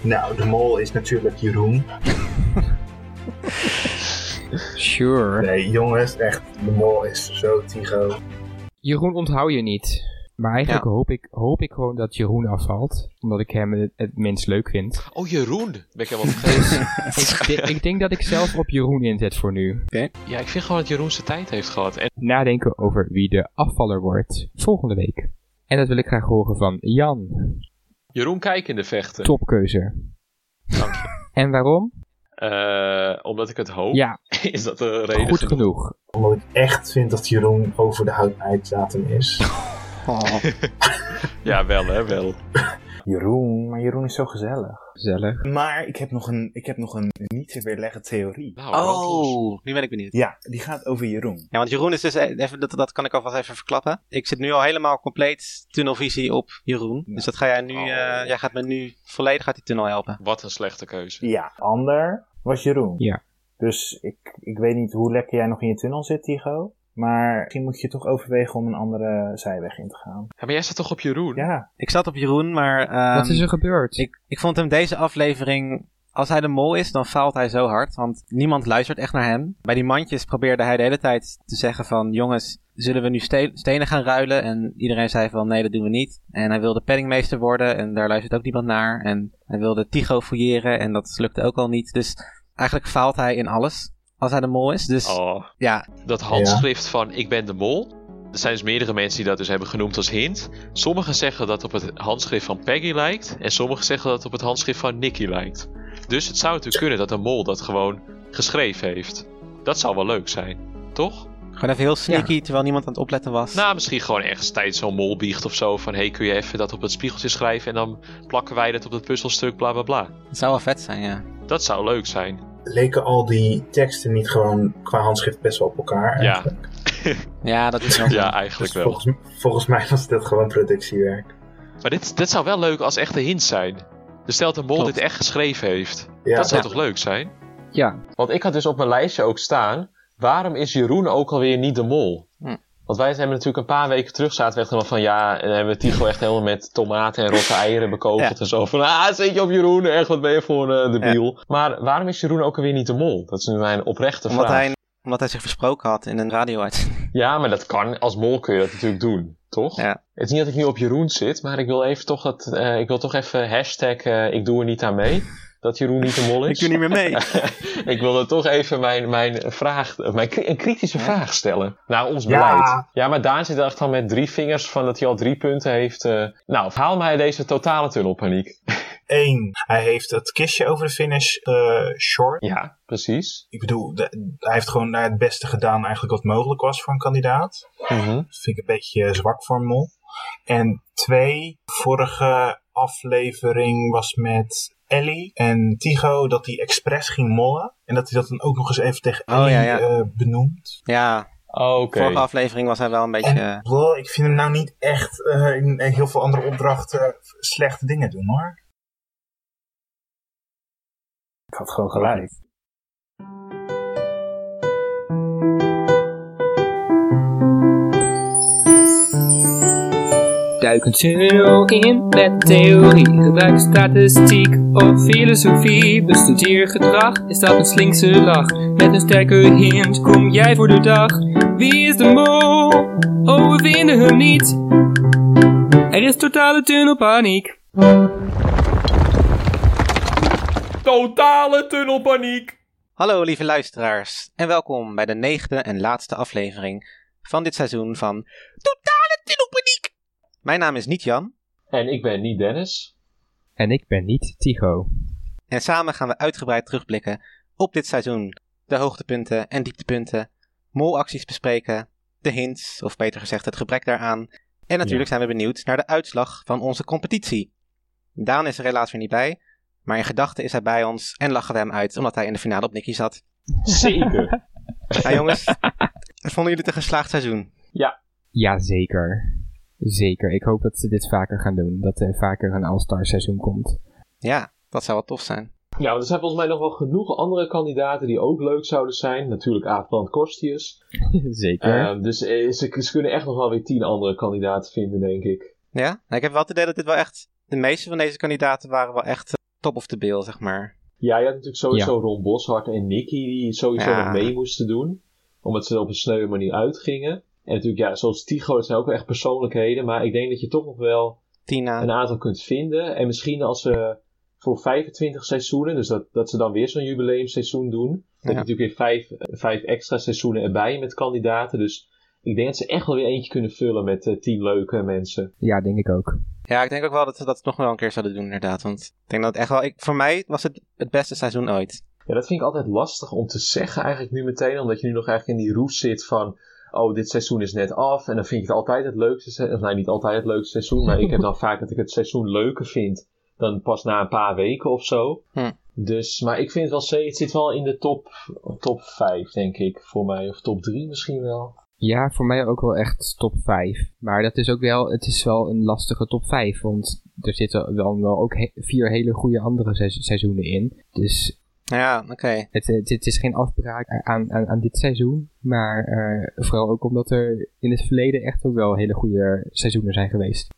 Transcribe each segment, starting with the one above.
Nou, de mol is natuurlijk Jeroen. Sure. Nee, jongens, echt, de mol is zo Tigo. Jeroen onthoud je niet. Maar eigenlijk hoop, ik, hoop ik gewoon dat Jeroen afvalt. Omdat ik hem het, het minst leuk vind. Oh, Jeroen. Ben ik helemaal vergeten. ik, de- ik denk dat ik zelf op Jeroen inzet voor nu. ja, ik vind gewoon dat Jeroen zijn tijd heeft gehad. En Nadenken over wie de afvaller wordt volgende week. En dat wil ik graag horen van Jan. Jeroen kijk in de vechten. Topkeuze. Dank je. En waarom? Eh, omdat ik het hoop. Ja, Is dat de reden goed genoeg? genoeg. Omdat ik echt vind dat Jeroen over de houdbaarheidsdatum is. Oh. Ja, wel hè, wel. Jeroen, maar Jeroen is zo gezellig. Gezellig. Maar ik heb nog een, ik heb nog een niet te weerleggen theorie. Nou. Oh, nu ben ik benieuwd. Ja, die gaat over Jeroen. Ja, want Jeroen is dus, e- even, dat, dat kan ik alvast even verklappen. Ik zit nu al helemaal compleet tunnelvisie op Jeroen. Ja. Dus dat ga jij nu, Oh. eh, jij gaat me nu volledig uit die tunnel helpen. Wat een slechte keuze. Ja, ander was Jeroen. Ja. Dus ik, ik weet niet hoe lekker jij nog in je tunnel zit, Tigo. Maar misschien moet je toch overwegen om een andere zijweg in te gaan. Ja, maar jij staat toch op Jeroen? Ja, Ik zat op Jeroen, maar ehm, Wat is er gebeurd? ik, ik vond hem deze aflevering... Als hij de mol is, dan faalt hij zo hard. Want niemand luistert echt naar hem. Bij die mandjes probeerde hij de hele tijd te zeggen van... Jongens, zullen we nu ste- stenen gaan ruilen? En iedereen zei van nee, dat doen we niet. En hij wilde penningmeester worden en daar luistert ook niemand naar. En hij wilde Tycho fouilleren en dat lukte ook al niet. Dus eigenlijk faalt hij in alles als hij de mol is. Dus Oh, ja, dat handschrift van ik ben de mol. Er zijn dus meerdere mensen die dat dus hebben genoemd als hint. Sommigen zeggen dat het op het handschrift van Peggy lijkt. En sommigen zeggen dat het op het handschrift van Nicky lijkt. Dus het zou natuurlijk kunnen dat een mol dat gewoon geschreven heeft. Dat zou wel leuk zijn, toch? gewoon even heel sneaky terwijl niemand aan het opletten was. Nou, misschien gewoon ergens tijdens zo'n mol biecht of zo. Van hey, kun je even dat op het spiegeltje schrijven en dan plakken wij dat op het puzzelstuk, bla bla bla. Het zou wel vet zijn, ja. Dat zou leuk zijn. Leken al die teksten niet gewoon qua handschrift best wel op elkaar? Ja. eigenlijk? Ja, dat is wel Ja, Dus eigenlijk wel. volgens, volgens mij was dit gewoon productiewerk. Maar dit, dit zou wel leuk als echte hint zijn. Dus stel dat een mol dit echt geschreven heeft. Ja, dat zou Ja. toch leuk zijn? Ja, Want ik had dus op mijn lijstje ook staan. Waarom is Jeroen ook alweer niet de mol? Hm. Want wij hebben natuurlijk een paar weken terug zaten we echt helemaal van ja. En hebben we Tigo echt helemaal met tomaten en rotte eieren bekogeld Ja. en zo. Van ah, zit je op Jeroen? Echt, wat ben je voor uh, debiel? Maar waarom is Jeroen ook alweer niet de mol? Dat is nu mijn oprechte Omdat vraag. hij, omdat hij zich versproken had in een radio-uitzending. Ja, maar dat kan. Als mol kun je dat natuurlijk doen, toch? Ja. Het is niet dat ik nu op Jeroen zit, maar ik wil even toch dat. eh, ik wil toch even hashtag eh, ik doe er niet aan mee. Dat Jeroen niet de mol is. Ik doe niet meer mee. ik wilde toch even mijn, mijn vraag, mijn, een kritische vraag stellen naar ons Ja. beleid. Ja, maar Daan zit echt al met drie vingers van dat hij al drie punten heeft. eh. nou, haal mij deze totale tunnelpaniek. Eén, hij heeft het kistje over de finish eh short. ja, precies. Ik bedoel, de- hij heeft gewoon daar het beste gedaan eigenlijk wat mogelijk was voor een kandidaat. Mhm. Dat vind ik een beetje zwak voor een mol. En twee, vorige aflevering was met Ellie en Tigo dat hij expres ging mollen. En dat hij dat dan ook nog eens even tegen Oh, Ellie ja, ja. eh, benoemt. Ja, Oké. vorige aflevering was hij wel een beetje... En wel, ik vind hem nou niet echt eh, in heel veel andere opdrachten slechte dingen doen hoor. ik had gewoon gelijk. Duik een tunnel in met theorie. Gebruik statistiek of filosofie. Bestudeer gedrag, is dat een slinkse lach? Met een sterke hint kom jij voor de dag. Wie is de mol? Oh, we vinden hem niet. Er is totale tunnelpaniek. Totale tunnelpaniek. Hallo lieve luisteraars en welkom bij de negende en laatste aflevering van dit seizoen van Totale Tunnelpaniek. Mijn naam is niet Jan En ik ben niet Dennis. En ik ben niet Tycho. en samen gaan we uitgebreid terugblikken op dit seizoen. De hoogtepunten en dieptepunten, molacties bespreken, de hints, of beter gezegd het gebrek daaraan. En natuurlijk zijn we benieuwd naar de uitslag van onze competitie. Daan is er helaas weer niet bij, maar in gedachten is hij bij ons en lachen we hem uit omdat hij in de finale op Nicky zat. Zeker. Ja jongens, vonden jullie het een geslaagd seizoen? Ja, zeker. Zeker. Ik hoop dat ze dit vaker gaan doen. Dat er vaker een All-Star seizoen komt. Ja, dat zou wel tof zijn. Ja, er zijn volgens mij nog wel genoeg andere kandidaten die ook leuk zouden zijn. Natuurlijk Aafbrand Korstius. zeker. Ehm, dus eh, ze, ze kunnen echt nog wel weer tien andere kandidaten vinden, denk ik. Ja, nou, ik heb wel te delen dat dit wel echt. De meeste van deze kandidaten waren wel echt. top of the bill, zeg maar. Ja, je had natuurlijk sowieso Ron Boshart en Nicky die sowieso Ja. nog mee moesten doen. Omdat ze er op een sneuwe manier uitgingen. En natuurlijk, ja, zoals Tigo, dat zijn ook wel echt persoonlijkheden. Maar ik denk dat je toch nog wel Tina. een aantal kunt vinden. En misschien als ze voor 25 seizoenen, dus dat, dat ze dan weer zo'n jubileumseizoen doen. Dan heb je natuurlijk weer vijf, vijf extra seizoenen erbij met kandidaten. Dus ik denk dat ze echt wel weer eentje kunnen vullen met eh, tien leuke mensen. Ja, denk ik ook. Ja, ik denk ook wel dat ze dat nog wel een keer zouden doen, inderdaad. Want ik denk dat het echt wel... Ik, voor mij was het het beste seizoen ooit. Ja, dat vind ik altijd lastig om te zeggen eigenlijk nu meteen. Omdat je nu nog eigenlijk in die roes zit van... Oh, dit seizoen is net af. En dan vind ik het altijd het leukste seizoen. Of nee, niet altijd het leukste seizoen. Maar ik heb dan vaak dat ik het seizoen leuker vind. Dan pas na een paar weken of zo. Hm. Dus, maar ik vind het wel steeds... Het zit wel in de top, top 5, denk ik. Voor mij. Of top 3 misschien wel. Ja, voor mij ook wel echt top 5. Maar dat is ook wel, het is wel een lastige top 5. Want er zitten dan wel ook he- vier hele goede andere seiz- seizoenen in. Dus Ja, oké. het, het, het is geen afbraak aan, aan, aan dit seizoen. Maar eh, vooral ook omdat er in het verleden echt ook wel hele goede seizoenen zijn geweest.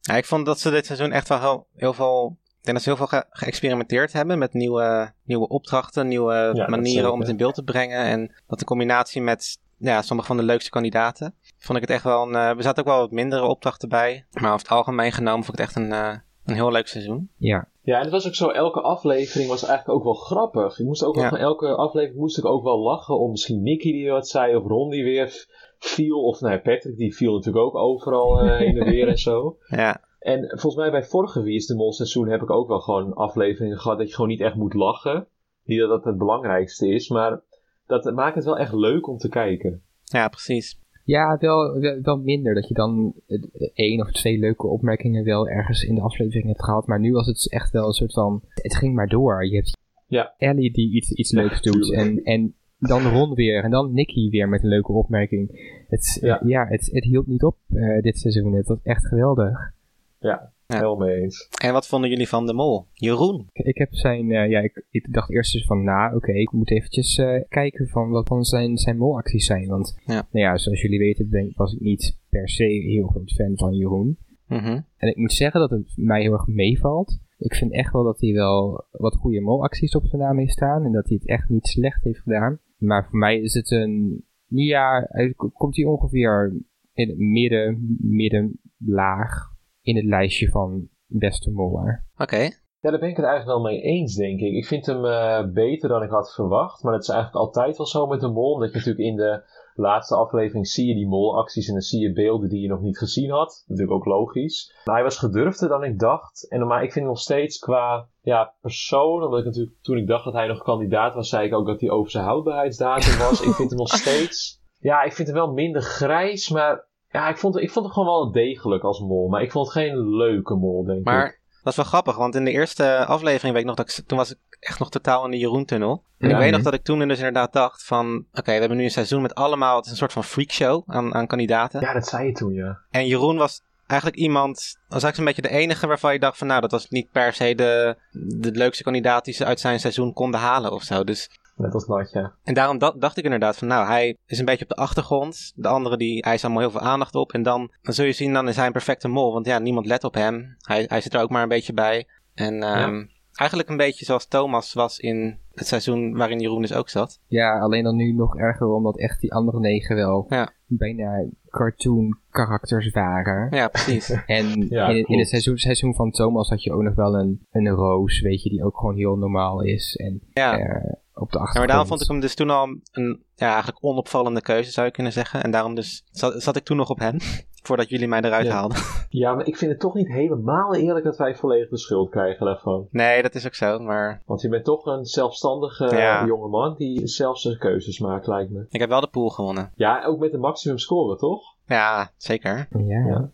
Ja, ik vond dat ze dit seizoen echt wel heel, heel veel... Ik denk dat ze heel veel ge- geëxperimenteerd hebben met nieuwe, nieuwe opdrachten, nieuwe manieren om het in beeld te brengen. En dat in combinatie met ja, sommige van de leukste kandidaten, vond ik het echt wel een... eh, er zaten ook wel wat mindere opdrachten bij. Maar over het algemeen genomen vond ik het echt een, eh, een heel leuk seizoen. Ja, Ja, en het was ook zo, elke aflevering was eigenlijk ook wel grappig. Ik moest ook wel Ja. van elke aflevering moest ik ook wel lachen om misschien Nicky die wat zei, of Ron die weer viel, of nou, ja, Patrick die viel natuurlijk ook overal eh, heen en weer en zo. Ja, En volgens mij bij vorige Wie is de Mol seizoen heb ik ook wel gewoon afleveringen gehad dat je gewoon niet echt moet lachen. Niet dat dat het belangrijkste is, maar dat maakt het wel echt leuk om te kijken. ja precies. Ja wel, wel, minder. Dat je dan eh, één of twee leuke opmerkingen wel ergens in de aflevering hebt gehad. Maar nu was het echt wel een soort van, het ging maar door. Je hebt Ja. Ellie die iets, iets leuks doet. En, en dan Ron weer. En dan Nicky weer met een leuke opmerking. Het, Ja. ja. het, het hield niet op eh, dit seizoen. Het was echt geweldig. Ja, Ja. heel mee eens. En wat vonden jullie van de mol? Jeroen? Ik, heb zijn, eh, ja, ik, ik dacht eerst dus van, nou, oké, ik moet eventjes eh, kijken van wat van zijn, zijn molacties zijn. Want, Ja. nou ja, zoals jullie weten, was ik niet per se heel groot fan van Jeroen. Mhm. En ik moet zeggen dat het mij heel erg meevalt. Ik vind echt wel dat hij wel wat goede molacties op zijn naam heeft staan. En dat hij het echt niet slecht heeft gedaan. Maar voor mij is het een, ja, hij komt hij ongeveer in het midden, middenlaag in het lijstje van beste moller. Oké. Ja, daar ben ik het eigenlijk wel mee eens, denk ik. Ik vind hem eh, beter dan ik had verwacht. Maar dat is eigenlijk altijd wel zo met de mol. Omdat je natuurlijk in de laatste aflevering zie je die molacties. En dan zie je beelden die je nog niet gezien had. Natuurlijk ook logisch. Maar hij was gedurfder dan ik dacht. En maar ik vind hem nog steeds qua ja, persoon. Omdat ik natuurlijk toen ik dacht dat hij nog kandidaat was, zei ik ook dat hij over zijn houdbaarheidsdatum was. ik vind hem nog steeds. Ja, ik vind hem wel minder grijs. Maar ja, ik vond, ik vond hem gewoon wel degelijk als mol. Maar ik vond het geen leuke mol, denk ik. Maar dat is wel grappig, want in de eerste aflevering weet ik nog dat ik, toen was ik echt nog totaal in de Jeroen-tunnel. En Ja. ik weet nog dat ik toen dus inderdaad dacht van, oké, we hebben nu een seizoen met allemaal, het is een soort van freakshow aan, aan kandidaten. Ja, dat zei je toen, ja. En Jeroen was eigenlijk iemand, was eigenlijk zo'n beetje de enige waarvan je dacht van, nou, dat was niet per se de, de leukste kandidaat die ze uit zijn seizoen konden halen of zo. Dus Net als Natja. en daarom da- dacht ik inderdaad van, nou, hij is een beetje op de achtergrond. De andere, die, hij is allemaal heel veel aandacht op. En dan, dan zul je zien, dan is hij een perfecte mol. Want ja, niemand let op hem. Hij, hij zit er ook maar een beetje bij. En ehm, eigenlijk een beetje zoals Thomas was in het seizoen waarin Jeroen dus ook zat. Ja, alleen dan nu nog erger, omdat echt die andere negen wel Ja. bijna cartoon karakters waren. Ja, precies. En Ja, in, in het seizoen, seizoen van Thomas had je ook nog wel een, een roos, weet je, die ook gewoon heel normaal is. En ja. eh, op de Ja, maar daarom vond ik hem dus toen al een ja, eigenlijk onopvallende keuze, zou je kunnen zeggen. En daarom dus zat, zat ik toen nog op hem, voordat jullie mij eruit Ja. haalden. Ja, maar ik vind het toch niet helemaal eerlijk dat wij volledig de schuld krijgen daarvan. Nee, dat is ook zo, maar Want je bent toch een zelfstandige Ja. jongeman die zelf zijn keuzes maakt, lijkt me. ik heb wel de pool gewonnen. Ja, ook met de maximum score, toch? Ja, zeker. Ja. Ja.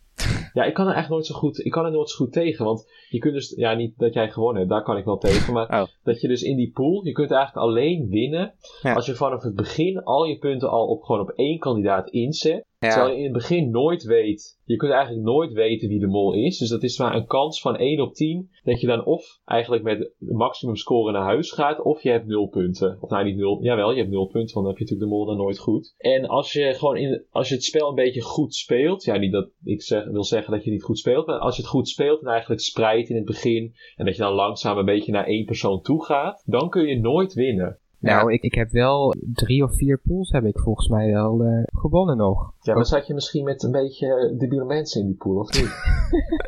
Ja, ik kan er eigenlijk nooit zo goed, ik kan er nooit zo goed tegen. Want je kunt dus, ja, niet dat jij gewonnen hebt, daar kan ik wel tegen. Maar Oh. dat je dus in die pool, je kunt eigenlijk alleen winnen Ja. als je vanaf het begin al je punten al op, gewoon op één kandidaat inzet. Ja. Terwijl je in het begin nooit weet, je kunt eigenlijk nooit weten wie de mol is. Dus dat is maar een kans van 1 op 10 dat je dan of eigenlijk met de maximum score naar huis gaat, of je hebt 0 punten. Of nou niet 0, jawel, je hebt 0 punten, want dan heb je natuurlijk de mol dan nooit goed. En als je gewoon in, als je het spel een beetje goed speelt, ja niet dat ik zeg, wil zeggen dat je niet goed speelt, maar als je het goed speelt en eigenlijk spreidt in het begin. En dat je dan langzaam een beetje naar één persoon toe gaat. Dan kun je nooit winnen. Nou, ik, ik heb wel drie of vier pools heb ik volgens mij wel eh, gewonnen nog. Ja, dan zat je misschien met een beetje debiele mensen in die pool, of niet?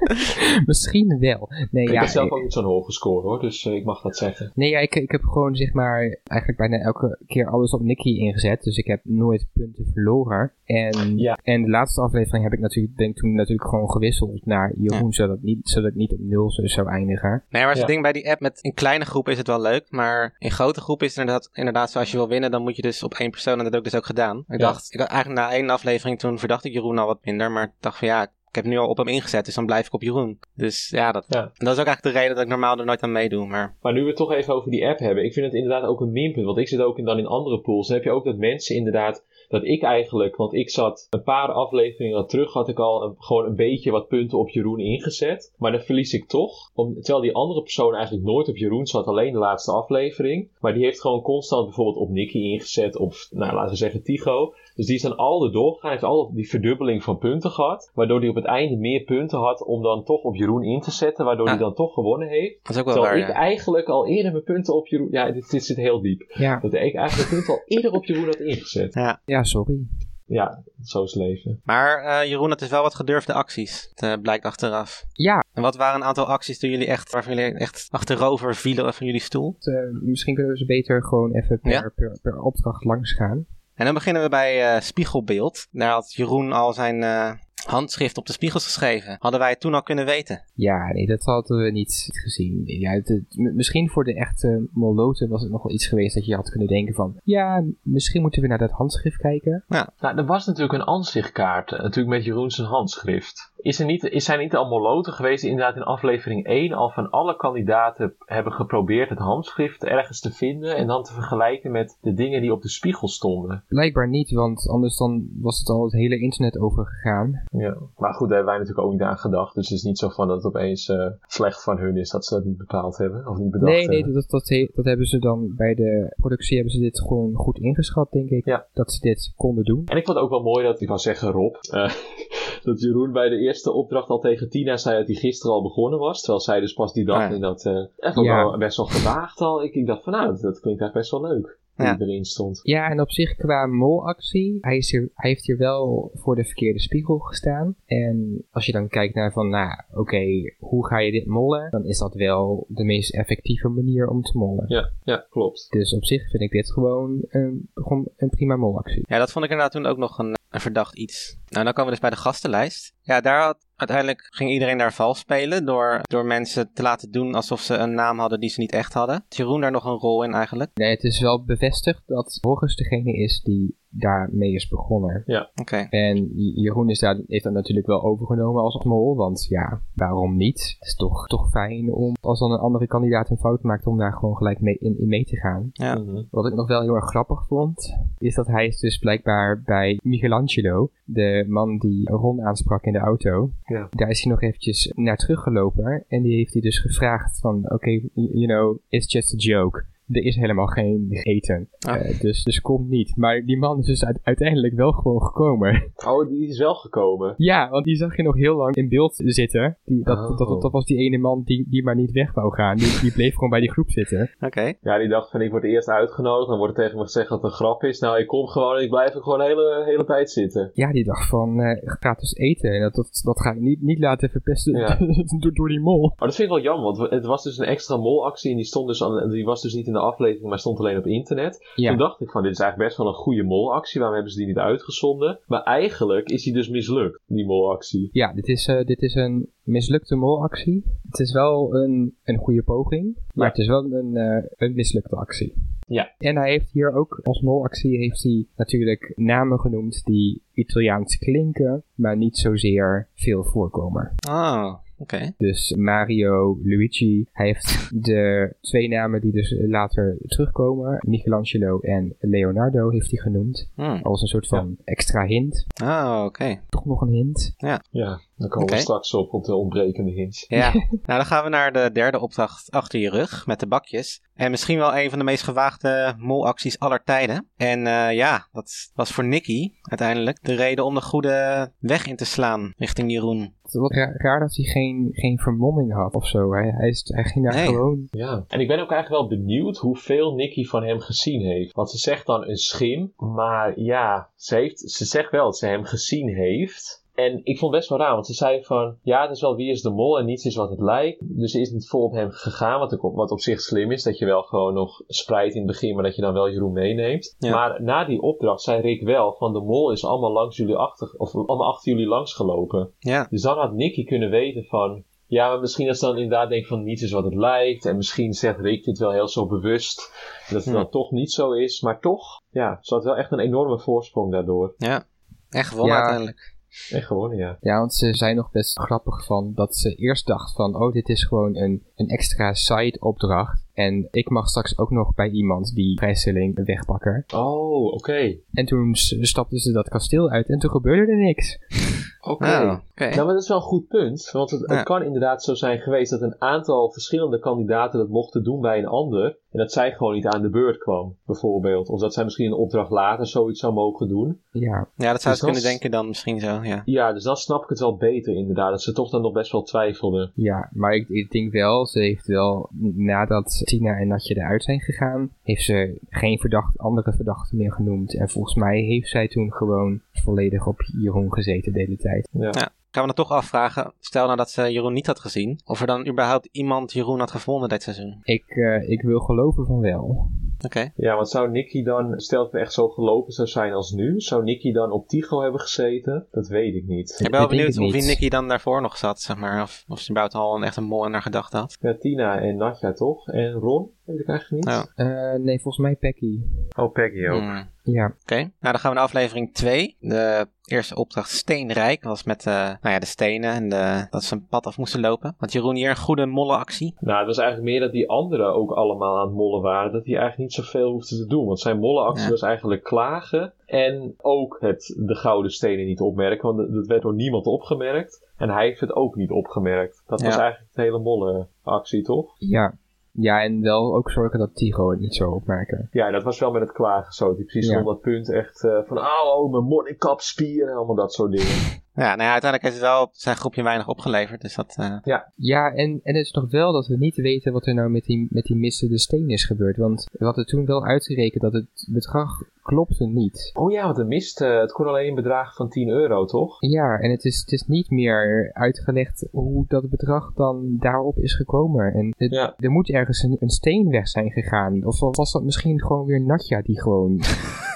Misschien wel. Nee, ik ja, heb zelf ook niet zo'n hoge score hoor, dus eh, ik mag dat zeggen. Nee, ja, ik, ik heb gewoon zeg maar eigenlijk bijna elke keer alles op Nicky ingezet. Dus ik heb nooit punten verloren. En, Ja. en de laatste aflevering heb ik natuurlijk, denk ik toen natuurlijk gewoon gewisseld naar Jeroen. Zodat, het niet, zodat ik niet op nul zo- zou eindigen. Nee, maar het Ja. ding bij die app met in kleine groepen is het wel leuk, maar in grote groepen is het inderdaad, inderdaad zo als je wil winnen, dan moet je dus op één persoon en dat heb ik dus ook gedaan. Ik Ja. dacht, ik had eigenlijk na één aflevering toen verdacht ik Jeroen al wat minder, maar ik dacht van ja, ik heb nu al op hem ingezet, dus dan blijf ik op Jeroen. Dus ja, dat, Ja. dat is ook eigenlijk de reden dat ik normaal er nooit aan meedoe, maar Maar nu we het toch even over die app hebben, ik vind het inderdaad ook een minpunt. Want ik zit ook in, dan in andere pools. Dan heb je ook dat mensen inderdaad, dat ik eigenlijk, want ik zat een paar afleveringen terug, had ik al een, gewoon een beetje wat punten op Jeroen ingezet. Maar dan verlies ik toch. Om, terwijl die andere persoon eigenlijk nooit op Jeroen zat, alleen de laatste aflevering. Maar die heeft gewoon constant bijvoorbeeld op Nicky ingezet, of nou, laten we zeggen Tigo. Dus die is dan al er doorgegaan, heeft al die verdubbeling van punten gehad. Waardoor hij op het einde meer punten had om dan toch op Jeroen in te zetten. Waardoor Ja. hij dan toch gewonnen heeft. dat is ook wel Terwijl waar. ik ja. eigenlijk al eerder mijn punten op Jeroen... Ja, dit, dit zit heel diep. Ja, Dat ik eigenlijk mijn punten al eerder op Jeroen had ingezet. ja sorry. Ja, zo is het leven. Maar eh, Jeroen, het is wel wat gedurfde acties, het eh, blijkt achteraf. Ja, En wat waren een aantal acties die jullie echt, waarvan jullie echt achterover vielen van jullie stoel? eh, misschien kunnen we ze beter gewoon even per, Ja. per, per opdracht langs gaan. En dan beginnen we bij eh, spiegelbeeld. Daar had Jeroen al zijn eh, handschrift op de spiegels geschreven. Hadden wij het toen al kunnen weten? Ja, nee, dat hadden we niet gezien. Ja, het, het- m- misschien voor de echte moloten was het nog wel iets geweest dat je had kunnen denken van... Ja, misschien moeten we naar dat handschrift kijken. Nou, er was natuurlijk een ansichtkaart. eh, Natuurlijk met Jeroen zijn handschrift. Is er niet, is zijn niet allemaal loten geweest die inderdaad in aflevering 1 al van alle kandidaten hebben geprobeerd het handschrift ergens te vinden. En dan te vergelijken met de dingen die op de spiegel stonden. Blijkbaar niet, want anders dan was het al het hele internet overgegaan. Ja. Maar goed, daar hebben wij natuurlijk ook niet aan gedacht. Dus het is niet zo van dat het opeens eh, slecht van hun is dat ze dat niet bepaald hebben. Of niet bedacht Nee, nee, dat, dat, he- dat hebben ze dan bij de productie hebben ze dit gewoon goed ingeschat, denk ik. Ja. Dat ze dit konden doen. En ik vond het ook wel mooi dat, ik wou zeggen Rob, eh, dat Jeroen bij de eerste opdracht al tegen Tina zei dat hij gisteren al begonnen was. Terwijl zij dus pas die dag ja. en dat eh echt Ja. wel best wel gewaagd al. Ik, ik dacht van nou, dat, dat klinkt eigenlijk best wel leuk. Ja. die erin stond. Ja, en op zich qua molactie, hij, is hier, hij heeft hier wel voor de verkeerde spiegel gestaan. En als je dan kijkt naar van, nou, oké, hoe ga je dit mollen? Dan is dat wel de meest effectieve manier om te mollen. Ja, ja, klopt. Dus op zich vind ik dit gewoon een, gewoon een prima molactie. Ja, dat vond ik inderdaad toen ook nog een, een verdacht iets. Nou, dan komen we dus bij de gastenlijst. Ja, daar had, uiteindelijk ging iedereen daar vals spelen door, door mensen te laten doen alsof ze een naam hadden die ze niet echt hadden. Had Jeroen daar nog een rol in eigenlijk? Nee, het is wel bevestigd dat Horus degene is die daarmee is begonnen. Oké. En Jeroen is daar, heeft dat natuurlijk wel overgenomen als mol, want ja, waarom niet? Het is toch, toch fijn om, als dan een andere kandidaat een fout maakt, om daar gewoon gelijk mee, in, in mee te gaan. Ja. Mhm. Wat ik nog wel heel erg grappig vond, is dat hij is dus blijkbaar bij Michelangelo, de man die Ron aansprak in de auto. Ja. Daar is hij nog eventjes naar teruggelopen en die heeft hij dus gevraagd van, oké, you know, it's just a joke. Er is helemaal geen eten. Ah. Eh, dus, dus kom niet. Maar die man is dus uite- uiteindelijk wel gewoon gekomen. Oh, die is wel gekomen. ja, want die zag je nog heel lang in beeld zitten. Die, dat, Oh. dat, dat, dat was die ene man die, die maar niet weg wou gaan. Die, die bleef gewoon bij die groep zitten. Oké. Ja, die dacht van ik word eerst uitgenodigd. Dan wordt er tegen me gezegd dat het een grap is. Nou, ik kom gewoon en ik blijf er gewoon de hele, hele tijd zitten. Ja, die dacht van eh gratis eten. En dat, dat, dat ga ik niet, niet laten verpesten Ja. door, door die mol. Maar dat vind ik wel jammer, want het was dus een extra molactie en die, stond dus aan, die was dus niet in de aflevering, maar stond alleen op internet. Ja. Toen dacht ik van, dit is eigenlijk best wel een goede molactie, waarom hebben ze die niet uitgezonden? Maar eigenlijk is die dus mislukt, die molactie. Ja, dit is, eh, dit is een mislukte molactie. Het is wel een, een goede poging, maar Ja. het is wel een, eh, een mislukte actie. Ja. En hij heeft hier ook als molactie heeft hij natuurlijk namen genoemd die Italiaans klinken, maar niet zozeer veel voorkomen. Oh, oké. Dus Mario, Luigi. Hij heeft de twee namen die dus later terugkomen, Michelangelo en Leonardo, heeft hij genoemd. Hmm. Als een soort van extra hint. Oh, oké. Toch nog een hint. Ja, dan komen we straks op, op de ontbrekende hints. Ja, nou dan gaan we naar de derde opdracht achter je rug met de bakjes. En misschien wel een van de meest gewaagde molacties aller tijden. En eh, ja, dat was voor Nicky uiteindelijk de reden om de goede weg in te slaan richting Jeroen. Wat, wat ra- raar dat hij geen, geen vermomming had of zo. Hij, hij, is, hij ging daar Nee. gewoon... Ja, en ik ben ook eigenlijk wel benieuwd hoeveel Nicky van hem gezien heeft. Want ze zegt dan een schim, maar ja, ze, heeft, ze zegt wel dat ze hem gezien heeft. En ik vond het best wel raar, want ze zei van, ja, het is wel wie is de mol en niets is wat het lijkt. Dus ze is niet vol op hem gegaan, wat, op, wat op zich slim is, dat je wel gewoon nog spreidt in het begin, maar dat je dan wel Jeroen meeneemt. Ja. Maar na die opdracht zei Rick wel van, de mol is allemaal langs jullie achter, of allemaal achter jullie langs gelopen. Ja, Dus dan had Nicky kunnen weten van... Ja, maar misschien als ze dan inderdaad denkt van niets is wat het lijkt. En misschien zegt Rick dit wel heel zo bewust. Dat het Hm. dan toch niet zo is. Maar toch, ja, ze had wel echt een enorme voorsprong daardoor. ja. Echt gewonnen Ja. uiteindelijk. Echt gewonnen, ja. Ja, want ze zijn nog best grappig van dat ze eerst dacht van... Oh, dit is gewoon een, een extra side opdracht. En ik mag straks ook nog bij iemand die vrijstelling wegpakken. Oh, oké. En toen stapten ze dat kasteel uit en toen gebeurde er niks. Oké. Oh, oké. Nou, maar dat is wel een goed punt. Want het, kan inderdaad zo zijn geweest dat een aantal verschillende kandidaten dat mochten doen bij een ander. En dat zij gewoon niet aan de beurt kwam, bijvoorbeeld. Of dat zij misschien een opdracht later zoiets zou mogen doen. Ja, Ja, dat zou Dus ze kunnen denken dan misschien zo, ja. Ja, dus dan snap ik het wel beter inderdaad. Dat ze toch dan nog best wel twijfelden. ja maar ik, ik denk wel, ze heeft wel, nadat Tina en Natje eruit zijn gegaan, heeft ze geen verdacht, andere verdachten meer genoemd. En volgens mij heeft zij toen gewoon volledig op Jeroen gezeten de hele tijd. Ja. Gaan we dan toch afvragen, stel nou dat ze Jeroen niet had gezien, of er dan überhaupt iemand Jeroen had gevonden dit seizoen? Ik, eh, ik wil geloven van wel. Oké. Ja, want zou Nicky dan, stel dat we echt zo gelopen zou zijn als nu, zou Nicky dan op Tigo hebben gezeten? Dat weet ik niet. Ik ben wel benieuwd het of wie. Nicky dan daarvoor nog zat, zeg maar. Of, of ze überhaupt al een echt een mol in haar gedachten had. Ja, Tina en Natja toch? En Ron? Weet ik eigenlijk niet. Eh, nee, volgens mij Becky. Oh, Peggy ook. Hmm. Ja, Oké, nou dan gaan we naar aflevering 2. De eerste opdracht Steenrijk. Was met eh, nou ja, de stenen en de, dat ze een pad af moesten lopen. Want Jeroen hier een goede mollenactie. Nou, het was eigenlijk meer dat die anderen ook allemaal aan het mollen waren. Dat hij eigenlijk niet zoveel hoefde te doen. Want zijn mollenactie Ja. was eigenlijk klagen. En ook het de gouden stenen niet opmerken. Want dat- werd door niemand opgemerkt. En hij heeft het ook niet opgemerkt. Dat was eigenlijk de hele mollenactie, toch? ja. Ja, en wel ook zorgen dat Tigo het niet zou opmerken. Ja, dat was wel met het klagen zo. Die precies Ja. op dat punt echt eh, van... Oh, mijn monnikapspier en allemaal dat soort dingen. Ja, nou ja, uiteindelijk heeft het wel zijn groepje weinig opgeleverd. Dus dat, eh, Ja, en, en het is nog wel dat we niet weten wat er nou met die, met die missende steen is gebeurd. Want we hadden toen wel uitgerekend dat het bedrag klopte niet. Oh ja, want de mist, eh, het kon alleen een bedrag van 10 euro, toch? Ja, en het is, het is niet meer uitgelegd hoe dat bedrag dan daarop is gekomen. En het- Ja. er moet ergens een, een steen weg zijn gegaan. Of was dat misschien gewoon weer Natja die gewoon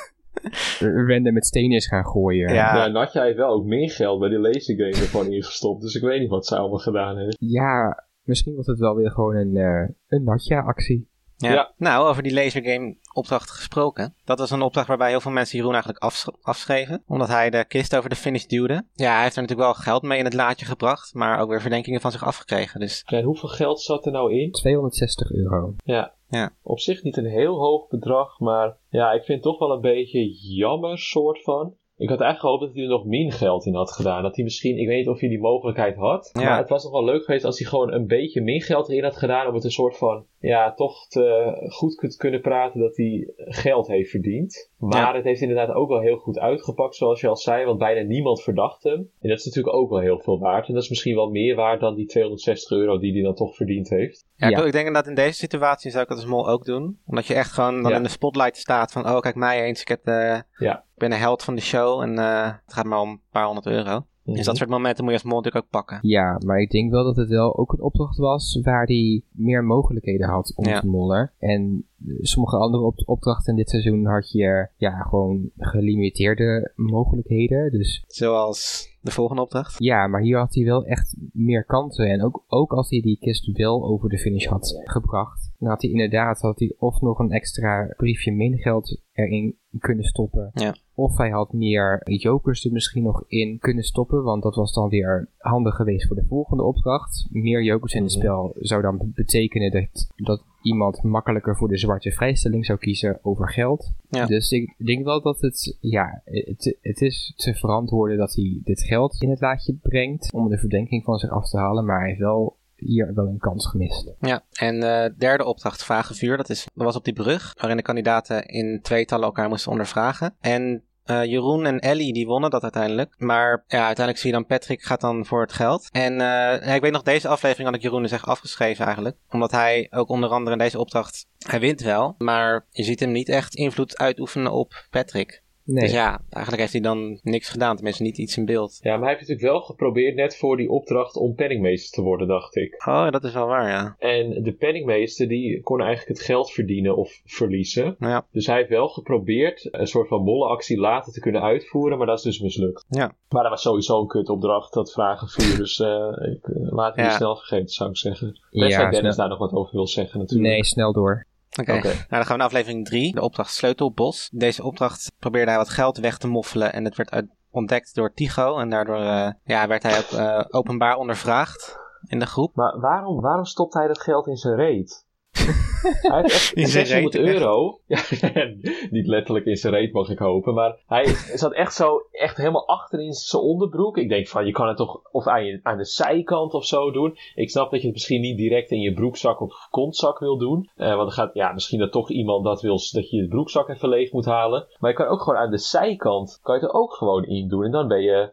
random met stenen is gaan gooien. Ja. Ja, Natja heeft wel ook meer geld bij die lasergame ervan ingestopt. Dus ik weet niet wat zij allemaal gedaan heeft. Ja, misschien was het wel weer gewoon een, eh een Natja-actie. ja. Ja. Nou, over die lasergame opdracht gesproken. Dat was een opdracht waarbij heel veel mensen Jeroen eigenlijk afsch- afschreven. Omdat hij de kist over de finish duwde. Ja, hij heeft er natuurlijk wel geld mee in het laadje gebracht. Maar ook weer verdenkingen van zich afgekregen. Dus En hoeveel geld zat er nou in? 260 euro. Ja. Ja. Op zich niet een heel hoog bedrag, maar ja, ik vind het toch wel een beetje jammer, soort van. Ik had eigenlijk gehoopt dat hij er nog min geld in had gedaan. Dat hij misschien, ik weet niet of hij die mogelijkheid had. Ja. Maar het was nog wel leuk geweest als hij gewoon een beetje min geld erin had gedaan. Om het een soort van, ja, toch te goed te kunnen praten dat hij geld heeft verdiend. Maar Ja. het heeft inderdaad ook wel heel goed uitgepakt, zoals je al zei. Want bijna niemand verdacht hem. En dat is natuurlijk ook wel heel veel waard. En dat is misschien wel meer waard dan die 260 euro die hij dan toch verdiend heeft. ja, Ja. Ik, denk dat in deze situatie zou ik dat als mol ook doen. Omdat je echt gewoon dan Ja. in de spotlight staat van... Oh, kijk mij eens. Ik, heb ik ben de held van de show. En eh, het gaat maar om een paar honderd euro. Dus dat soort momenten moet je als mol natuurlijk ook pakken. Ja, maar ik denk wel dat het wel ook een opdracht was waar hij meer mogelijkheden had om Ja. te mollen. En sommige andere op- opdrachten in dit seizoen had je ja, gewoon gelimiteerde mogelijkheden. Dus Zoals de volgende opdracht. ja, maar hier had hij wel echt meer kansen. En ook, ook als hij die kist wel over de finish had gebracht, dan had hij inderdaad had hij of nog een extra briefje mingeld erin kunnen stoppen. Ja. Of hij had meer jokers er misschien nog in kunnen stoppen, want dat was dan weer handig geweest voor de volgende opdracht. Meer jokers in het Mhm. spel zou dan betekenen dat, dat iemand makkelijker voor de zwarte vrijstelling zou kiezen over geld. Ja. Dus ik denk wel dat het, ja, het, het is te verantwoorden dat hij dit geld in het laadje brengt om de verdenking van zich af te halen, maar hij heeft wel hier wel een kans gemist. Ja, en de derde opdracht, Vage Vuur, dat, is, dat was op die brug, waarin de kandidaten in tweetallen elkaar moesten ondervragen. En Eh, Jeroen en Ellie die wonnen dat uiteindelijk. Maar ja, uiteindelijk zie je dan Patrick gaat dan voor het geld. En eh, ik weet nog, deze aflevering had ik Jeroen dus echt afgeschreven eigenlijk. Omdat hij ook onder andere in deze opdracht, hij wint wel. Maar je ziet hem niet echt invloed uitoefenen op Patrick. Nee. Dus ja, eigenlijk heeft hij dan niks gedaan. Tenminste, niet iets in beeld. Ja, maar hij heeft natuurlijk wel geprobeerd net voor die opdracht om penningmeester te worden, dacht ik. Oh, dat is wel waar, ja. En de penningmeester die kon eigenlijk het geld verdienen of verliezen. Ja. Dus hij heeft wel geprobeerd een soort van mollenactie later te kunnen uitvoeren, maar dat is dus mislukt. Ja. Maar dat was sowieso een kutopdracht, dat vragenvuur. Dus eh ik, eh, laat het Ja. niet snel vergeten, zou ik zeggen. Ja, Tenzij Dennis snel. daar nog wat over wil zeggen natuurlijk. Nee, snel door. Oké, nou dan gaan we naar aflevering 3, de opdracht Sleutelbos. Deze opdracht probeerde hij wat geld weg te moffelen en het werd uit- ontdekt door Tycho. En daardoor eh, ja, werd hij ook eh, openbaar ondervraagd in de groep. Maar waarom, waarom stopt hij dat geld in zijn reet? hij heeft echt In zijn 600 reet, echt? euro. Ja, niet letterlijk in zijn reet mag ik hopen. Maar hij zat echt zo echt helemaal achter in zijn onderbroek. Ik denk van je kan het toch of aan, je, aan de zijkant of zo doen. Ik snap dat je het misschien niet direct in je broekzak of kontzak wil doen. Eh, want dan gaat ja, misschien dat toch iemand dat wil dat je je broekzak even leeg moet halen. Maar je kan ook gewoon aan de zijkant kan je het er ook gewoon in doen. En dan ben je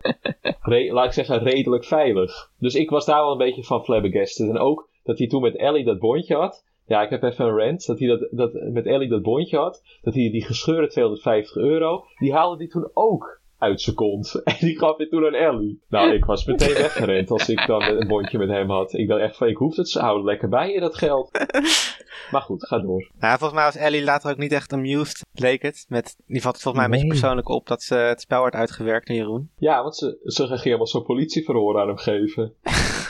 laat ik zeggen, redelijk veilig. Dus ik was daar wel een beetje van flabbergasted. En ook dat hij toen met Ellie dat bondje had. Ja, ik heb even een rant. Dat hij dat, dat met Ellie dat bondje had. Dat hij die gescheurde 250 euro. Die haalde hij toen ook uit zijn kont. En die gaf hij toen aan Ellie. Nou, ik was meteen weggerend als ik dan een bondje met hem had. Ik dacht echt van, ik hoef het, ze houden lekker bij je dat geld. Maar goed, ga door. Nou, volgens mij was Ellie later ook niet echt amused, leek het. Met, die vat het volgens mij een beetje persoonlijk op dat ze het spel werd uitgewerkt door Jeroen. Ja, want ze, ze gaan helemaal zo'n politieverhoor aan hem geven.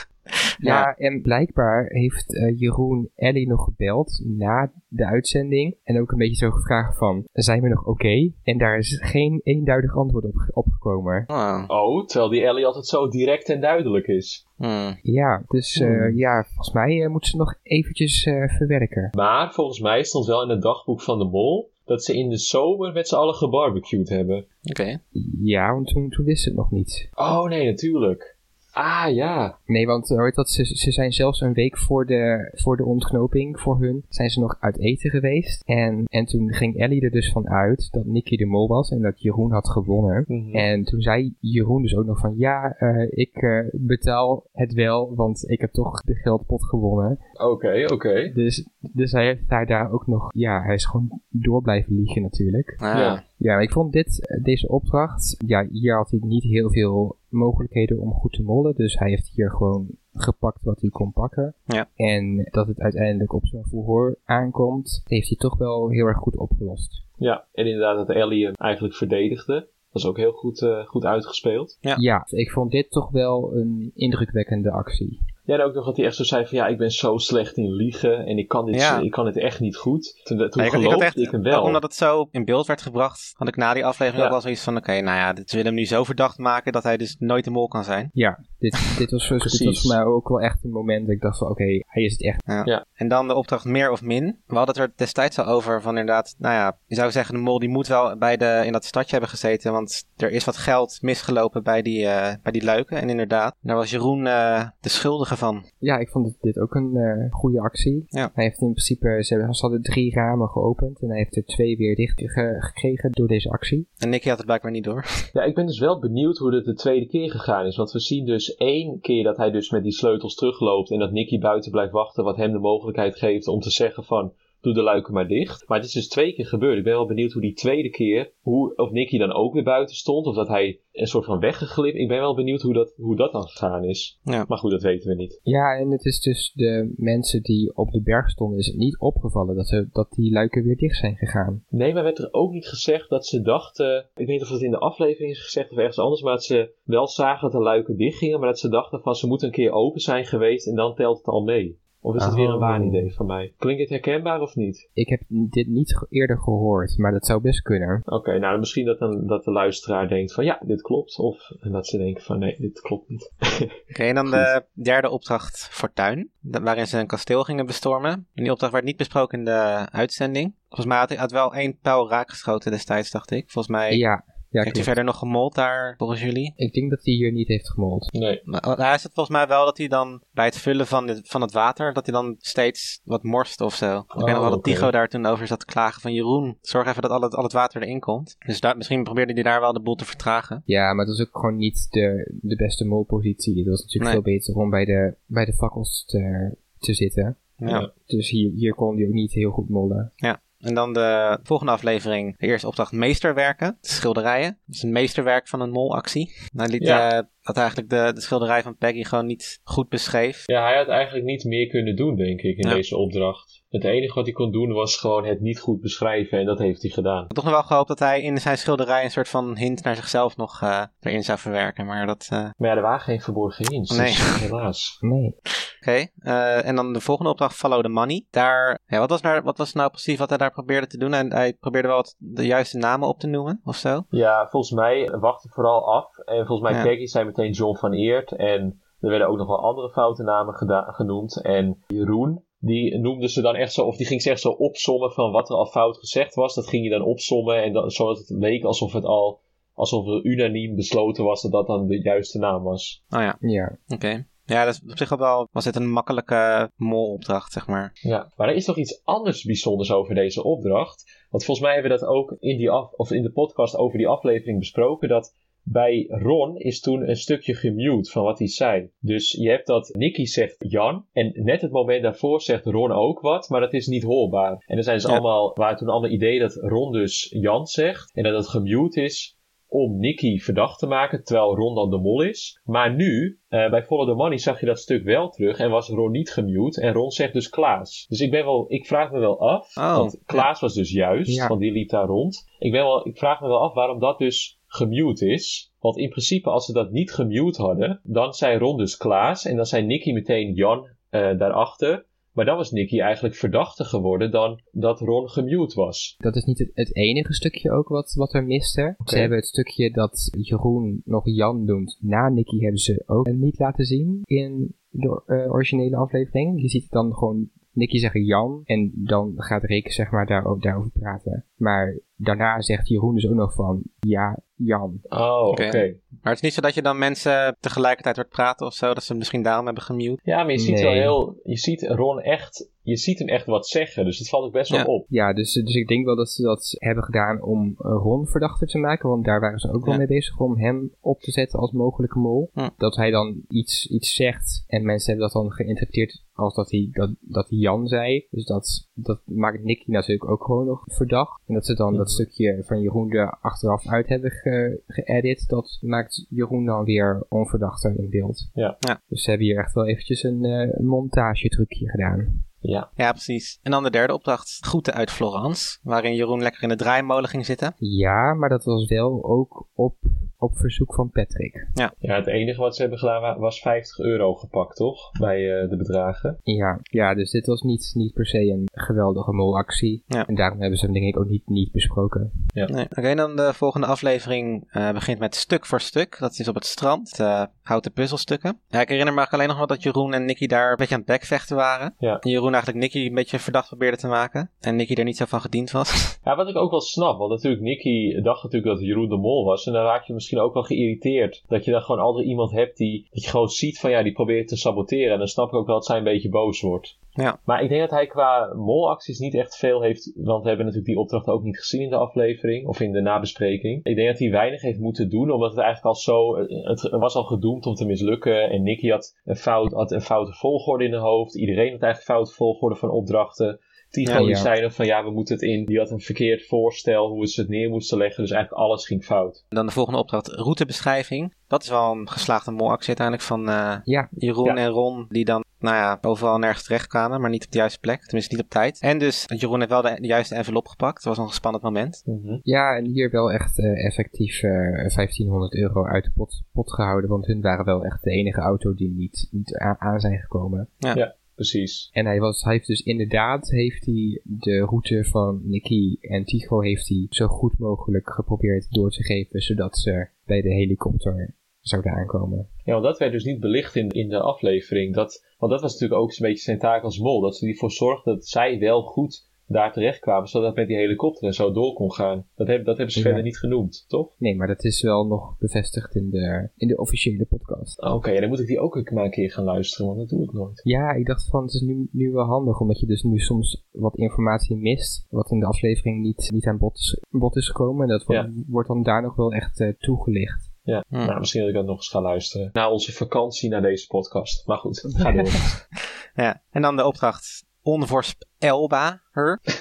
Ja, en blijkbaar heeft eh, Jeroen Ellie nog gebeld na de uitzending. En ook een beetje zo gevraagd van, zijn we nog oké? En daar is geen eenduidig antwoord op opgekomen. Oh. Oh, terwijl die Ellie altijd zo direct en duidelijk is. Hmm. Ja, dus eh, Hmm. ja, volgens mij eh, moeten ze nog eventjes eh, verwerken. Maar volgens mij stond wel in het dagboek van de mol dat ze in de zomer met z'n allen gebarbecued hebben. Oké. Ja, want toen, toen wist ze het nog niet. Oh nee, natuurlijk. Ah ja. Nee, want eh, hoort dat, ze, ze zijn zelfs een week voor de, voor de ontknoping voor hun, zijn ze nog uit eten geweest. En, en toen ging Ellie er dus van uit dat Nicky de mol was en dat Jeroen had gewonnen. En toen zei Jeroen dus ook nog van ja, eh, ik eh, betaal het wel, want ik heb toch de geldpot gewonnen. Oké, oké. Dus, dus hij heeft daar, daar ook nog, ja, hij is gewoon door blijven liegen natuurlijk. Ah. Ja. Ja, ik vond dit, eh, deze opdracht, ja, hier had hij niet heel veel mogelijkheden om goed te mollen. Dus hij heeft hier gewoon gepakt wat hij kon pakken. Ja. En dat het uiteindelijk op zo'n verhoor aankomt, heeft hij toch wel heel erg goed opgelost. Ja, en inderdaad dat Ellie hem eigenlijk verdedigde. Dat is ook heel goed, eh, goed uitgespeeld. Ja. Ja, ik vond dit toch wel een indrukwekkende actie. Ja, en ook nog dat hij echt zo zei van ja, ik ben zo slecht in liegen en ik kan dit, Ja. ik kan dit echt niet goed. Toen, toen Ja, ik, had- ik geloofde had echt, ik hem ook wel. omdat het zo in beeld werd gebracht, had ik na die aflevering Ja. ook wel zoiets van, oké, nou ja, dit- ze willen hem nu zo verdacht maken dat hij dus nooit de mol kan zijn. Ja, dit, dit, was, dit Precies. was voor mij ook wel echt een moment dat ik dacht van oké, hij is het echt. En dan de opdracht meer of min. We hadden het er destijds al over van inderdaad, nou ja, je zou zeggen de mol die moet wel bij de, in dat stadje hebben gezeten, want er is wat geld misgelopen bij die, eh, bij die luiken. En inderdaad, daar was Jeroen eh, de schuldige van. Ja, ik vond dit, dit ook een eh, goede actie. Ja. Hij heeft in principe, ze, hebben, ze hadden drie ramen geopend en hij heeft er twee weer dicht ge- gekregen door deze actie. En Nicky had het blijkbaar niet door. Ja, ik ben dus wel benieuwd hoe dit de tweede keer gegaan is. Want we zien dus één keer dat hij dus met die sleutels terugloopt. En dat Nicky buiten blijft wachten. Wat hem de mogelijkheid geeft om te zeggen van... Doe de luiken maar dicht. Maar het is dus twee keer gebeurd. Ik ben wel benieuwd hoe die tweede keer... Hoe, of Nicky dan ook weer buiten stond. Of dat hij een soort van weggeglipt. Ik ben wel benieuwd hoe dat, hoe dat dan gegaan is. Ja. Maar goed, dat weten we niet. Ja, en het is dus de mensen die op de berg stonden, is het niet opgevallen dat, ze, dat die luiken weer dicht zijn gegaan. Nee, maar werd er ook niet gezegd dat ze dachten... Ik weet niet of het in de aflevering is gezegd of ergens anders... maar dat ze wel zagen dat de luiken dicht gingen... maar dat ze dachten van ze moeten een keer open zijn geweest... en dan telt het al mee. Of is het weer een waanidee van mij? Klinkt het herkenbaar of niet? Ik heb dit niet eerder gehoord, maar dat zou best kunnen. Oké, nou misschien dat, dan, dat de luisteraar denkt van ja, dit klopt. Of dat ze denken van nee, dit klopt niet. Oké, en dan de derde opdracht Fortuin, waarin ze een kasteel gingen bestormen. En die opdracht werd niet besproken in de uitzending. Volgens mij had wel één pijl raak geschoten destijds, dacht ik. Volgens mij Ja, Ja, Heeft hij verder nog gemold daar, volgens jullie? Ik denk dat hij hier niet heeft gemold. Nee. Maar hij is het volgens mij wel dat hij dan bij het vullen van, dit, van het water, dat hij dan steeds wat morst of zo. ik weet nog wel dat oké. Tycho daar toen over zat te klagen van Jeroen, zorg even dat al het, al het water erin komt. Dus daar, misschien probeerde hij daar wel de boel te vertragen. Ja, maar het was ook gewoon niet de, de beste molpositie. Het was natuurlijk Nee. veel beter om bij de, bij de fakkels te, te zitten. Ja. Ja. Dus hier, hier kon hij ook niet heel goed mollen. En dan de volgende aflevering, de eerste opdracht meesterwerken, de schilderijen. Dat is een meesterwerk van een molactie. Hij liet Ja. eh, dat eigenlijk de, de schilderij van Peggy gewoon niet goed beschreef. Ja, hij had eigenlijk niet meer kunnen doen, denk ik, in Ja. deze opdracht. Het enige wat hij kon doen was gewoon het niet goed beschrijven en dat heeft hij gedaan. Ik had toch nog wel gehoopt dat hij in zijn schilderij een soort van hint naar zichzelf nog eh, erin zou verwerken. Maar dat, eh, Maar ja, er waren geen verborgen hints, Nee. dus helaas. Nee. Oké, eh, en dan de volgende opdracht, Follow the Money. Daar, ja, wat, was nou, wat was nou precies wat hij daar probeerde te doen? Hij, hij probeerde wel wat de juiste namen op te noemen, of zo? Ja, volgens mij wachtte vooral af. En volgens mij Ja. Peggy zei meteen John van Eert. En er werden ook nog wel andere foute namen genoemd. En Jeroen, die noemde ze dan echt zo, of die ging ze echt zo opsommen van wat er al fout gezegd was. Dat ging je dan opsommen. En dan, zodat het leek alsof het al, alsof er unaniem besloten was dat dat dan de juiste naam was. Oh ja, Ja. oké. Ja, dat is op zich wel, was dit een makkelijke molopdracht, zeg maar. Ja, maar er is nog iets anders bijzonders over deze opdracht. Want volgens mij hebben we dat ook in, die af, of in de podcast over die aflevering besproken. Dat bij Ron is toen een stukje gemute van wat hij zei. Dus je hebt dat Nicky zegt Jan. En net het moment daarvoor zegt Ron ook wat. Maar dat is niet hoorbaar. En er zijn dus Ja. allemaal, waren toen allemaal idee dat Ron dus Jan zegt. En dat het gemute is om Nicky verdacht te maken, terwijl Ron dan de mol is. Maar nu, eh, bij Follow the Money zag je dat stuk wel terug en was Ron niet gemute. En Ron zegt dus Klaas. Dus ik, ben wel, ik vraag me wel af, Oh, want Klaas was dus juist, Ja. want die liep daar rond. Ik, ben wel, ik vraag me wel af waarom dat dus gemute is. Want in principe, als ze dat niet gemute hadden, dan zei Ron dus Klaas en dan zei Nicky meteen Jan eh, daarachter. Maar dan was Nicky eigenlijk verdachter geworden dan dat Ron gemute was. Dat is niet het, het enige stukje ook wat, wat er miste. Oké. Ze hebben het stukje dat Jeroen nog Jan noemt na Nicky hebben ze ook niet laten zien in de eh, originele aflevering. Je ziet het dan gewoon Nicky zeggen Jan en dan gaat Rick zeg maar daar, daarover praten. Maar daarna zegt Jeroen dus ook nog van ja, Jan. Oh, oké. Maar het is niet zo dat je dan mensen tegelijkertijd hoort praten of zo, dat ze misschien daarom hebben gemute. Ja, maar je ziet Nee. wel heel. Je ziet Ron echt. Je ziet hem echt wat zeggen. Dus het valt ook best wel Ja. op. Ja, dus, dus ik denk wel dat ze dat hebben gedaan om eh, Ron verdachter te maken. Want daar waren ze ook wel mee bezig om hem op te zetten als mogelijke mol. Hm. Dat hij dan iets, iets zegt en mensen hebben dat dan geïnterpreteerd als dat hij, dat, dat hij Jan zei. Dus dat, dat maakt Nicky natuurlijk ook gewoon nog verdacht. En dat ze dan dat Mhm. stukje van Jeroen er achteraf uit hebben ge- geëdit. Dat maakt Jeroen dan weer onverdachter in beeld. Ja. Ja. Dus ze hebben hier echt wel eventjes een eh montagetrucje gedaan. Ja. Ja, precies. En dan de derde opdracht, groeten uit Florence, waarin Jeroen lekker in de draaimolen ging zitten. Ja, maar dat was wel ook op, op verzoek van Patrick. ja, het enige wat ze hebben gedaan wa- was 50 euro gepakt, toch? Bij eh, de bedragen. Ja, ja dus dit was niet, niet per se een geweldige molactie. Ja. En daarom hebben ze hem denk ik ook niet, niet besproken. Nee. Oké, dan de volgende aflevering eh, begint met stuk voor stuk. Dat is op het strand, eh, houten puzzelstukken. Ja, ik herinner me alleen nog wel dat Jeroen en Nicky daar een beetje aan het bekvechten waren. Ja. En Jeroen eigenlijk Nicky een beetje verdacht probeerde te maken. En Nicky er niet zo van gediend was. Ja, wat ik ook wel snap. Want natuurlijk, Nicky dacht natuurlijk dat Jeroen de Mol was. En dan raak je misschien ook wel geïrriteerd. Dat je dan gewoon altijd iemand hebt die. Dat je gewoon ziet van ja, die probeert te saboteren. En dan snap ik ook wel dat zij een beetje boos wordt. Maar ik denk dat hij qua molacties niet echt veel heeft. Want we hebben natuurlijk die opdracht ook niet gezien in de aflevering. Of in de nabespreking. Ik denk dat hij weinig heeft moeten doen. Omdat het eigenlijk al zo. Het, het was al gedoemd om te mislukken. En Nicky had een, fout, had een foute volgorde in de hoofd. Iedereen had eigenlijk foute volgorde van opdrachten. Ja, die ja. zei nog van ja, we moeten het in. Die had een verkeerd voorstel hoe ze het neer moesten leggen. Dus eigenlijk alles ging fout. En dan de volgende opdracht, routebeschrijving. Dat is wel een geslaagde molactie uiteindelijk van eh, Ja, Jeroen Ja. en Ron. Die dan, nou ja, overal nergens terecht kwamen. Maar niet op de juiste plek. Tenminste niet op tijd. En dus, Jeroen heeft wel de, de juiste envelop gepakt. Dat was een spannend moment. ja en hier wel echt eh, effectief eh 1500 euro uit de pot, pot gehouden. Want hun waren wel echt de enige auto die niet, niet a- aan zijn gekomen. Precies. En hij, was, hij heeft dus inderdaad heeft hij de route van Nicky en Tycho heeft hij zo goed mogelijk geprobeerd door te geven. Zodat ze bij de helikopter zouden aankomen. Ja, want dat werd dus niet belicht in, in de aflevering. Dat, want dat was natuurlijk ook een beetje zijn taak als mol. Dat ze ervoor zorgde dat zij wel goed daar terecht kwamen, zodat het met die helikopter en zo door kon gaan. Dat, heb, dat hebben ze Ja. verder niet genoemd, toch? Nee, maar dat is wel nog bevestigd in de, in de officiële podcast. Oké, ja, dan moet ik die ook maar een keer gaan luisteren, want dat doe ik nooit. Ja, ik dacht van het is nu, nu wel handig, omdat je dus nu soms wat informatie mist, wat in de aflevering niet, niet aan bod is, bod is gekomen. En dat wordt, wordt dan daar nog wel echt eh, toegelicht. Ja, Hm. nou, misschien dat ik dat nog eens ga luisteren. Na onze vakantie naar deze podcast. Maar goed, ga door. Ja. En dan de opdracht onvoorspelbaar.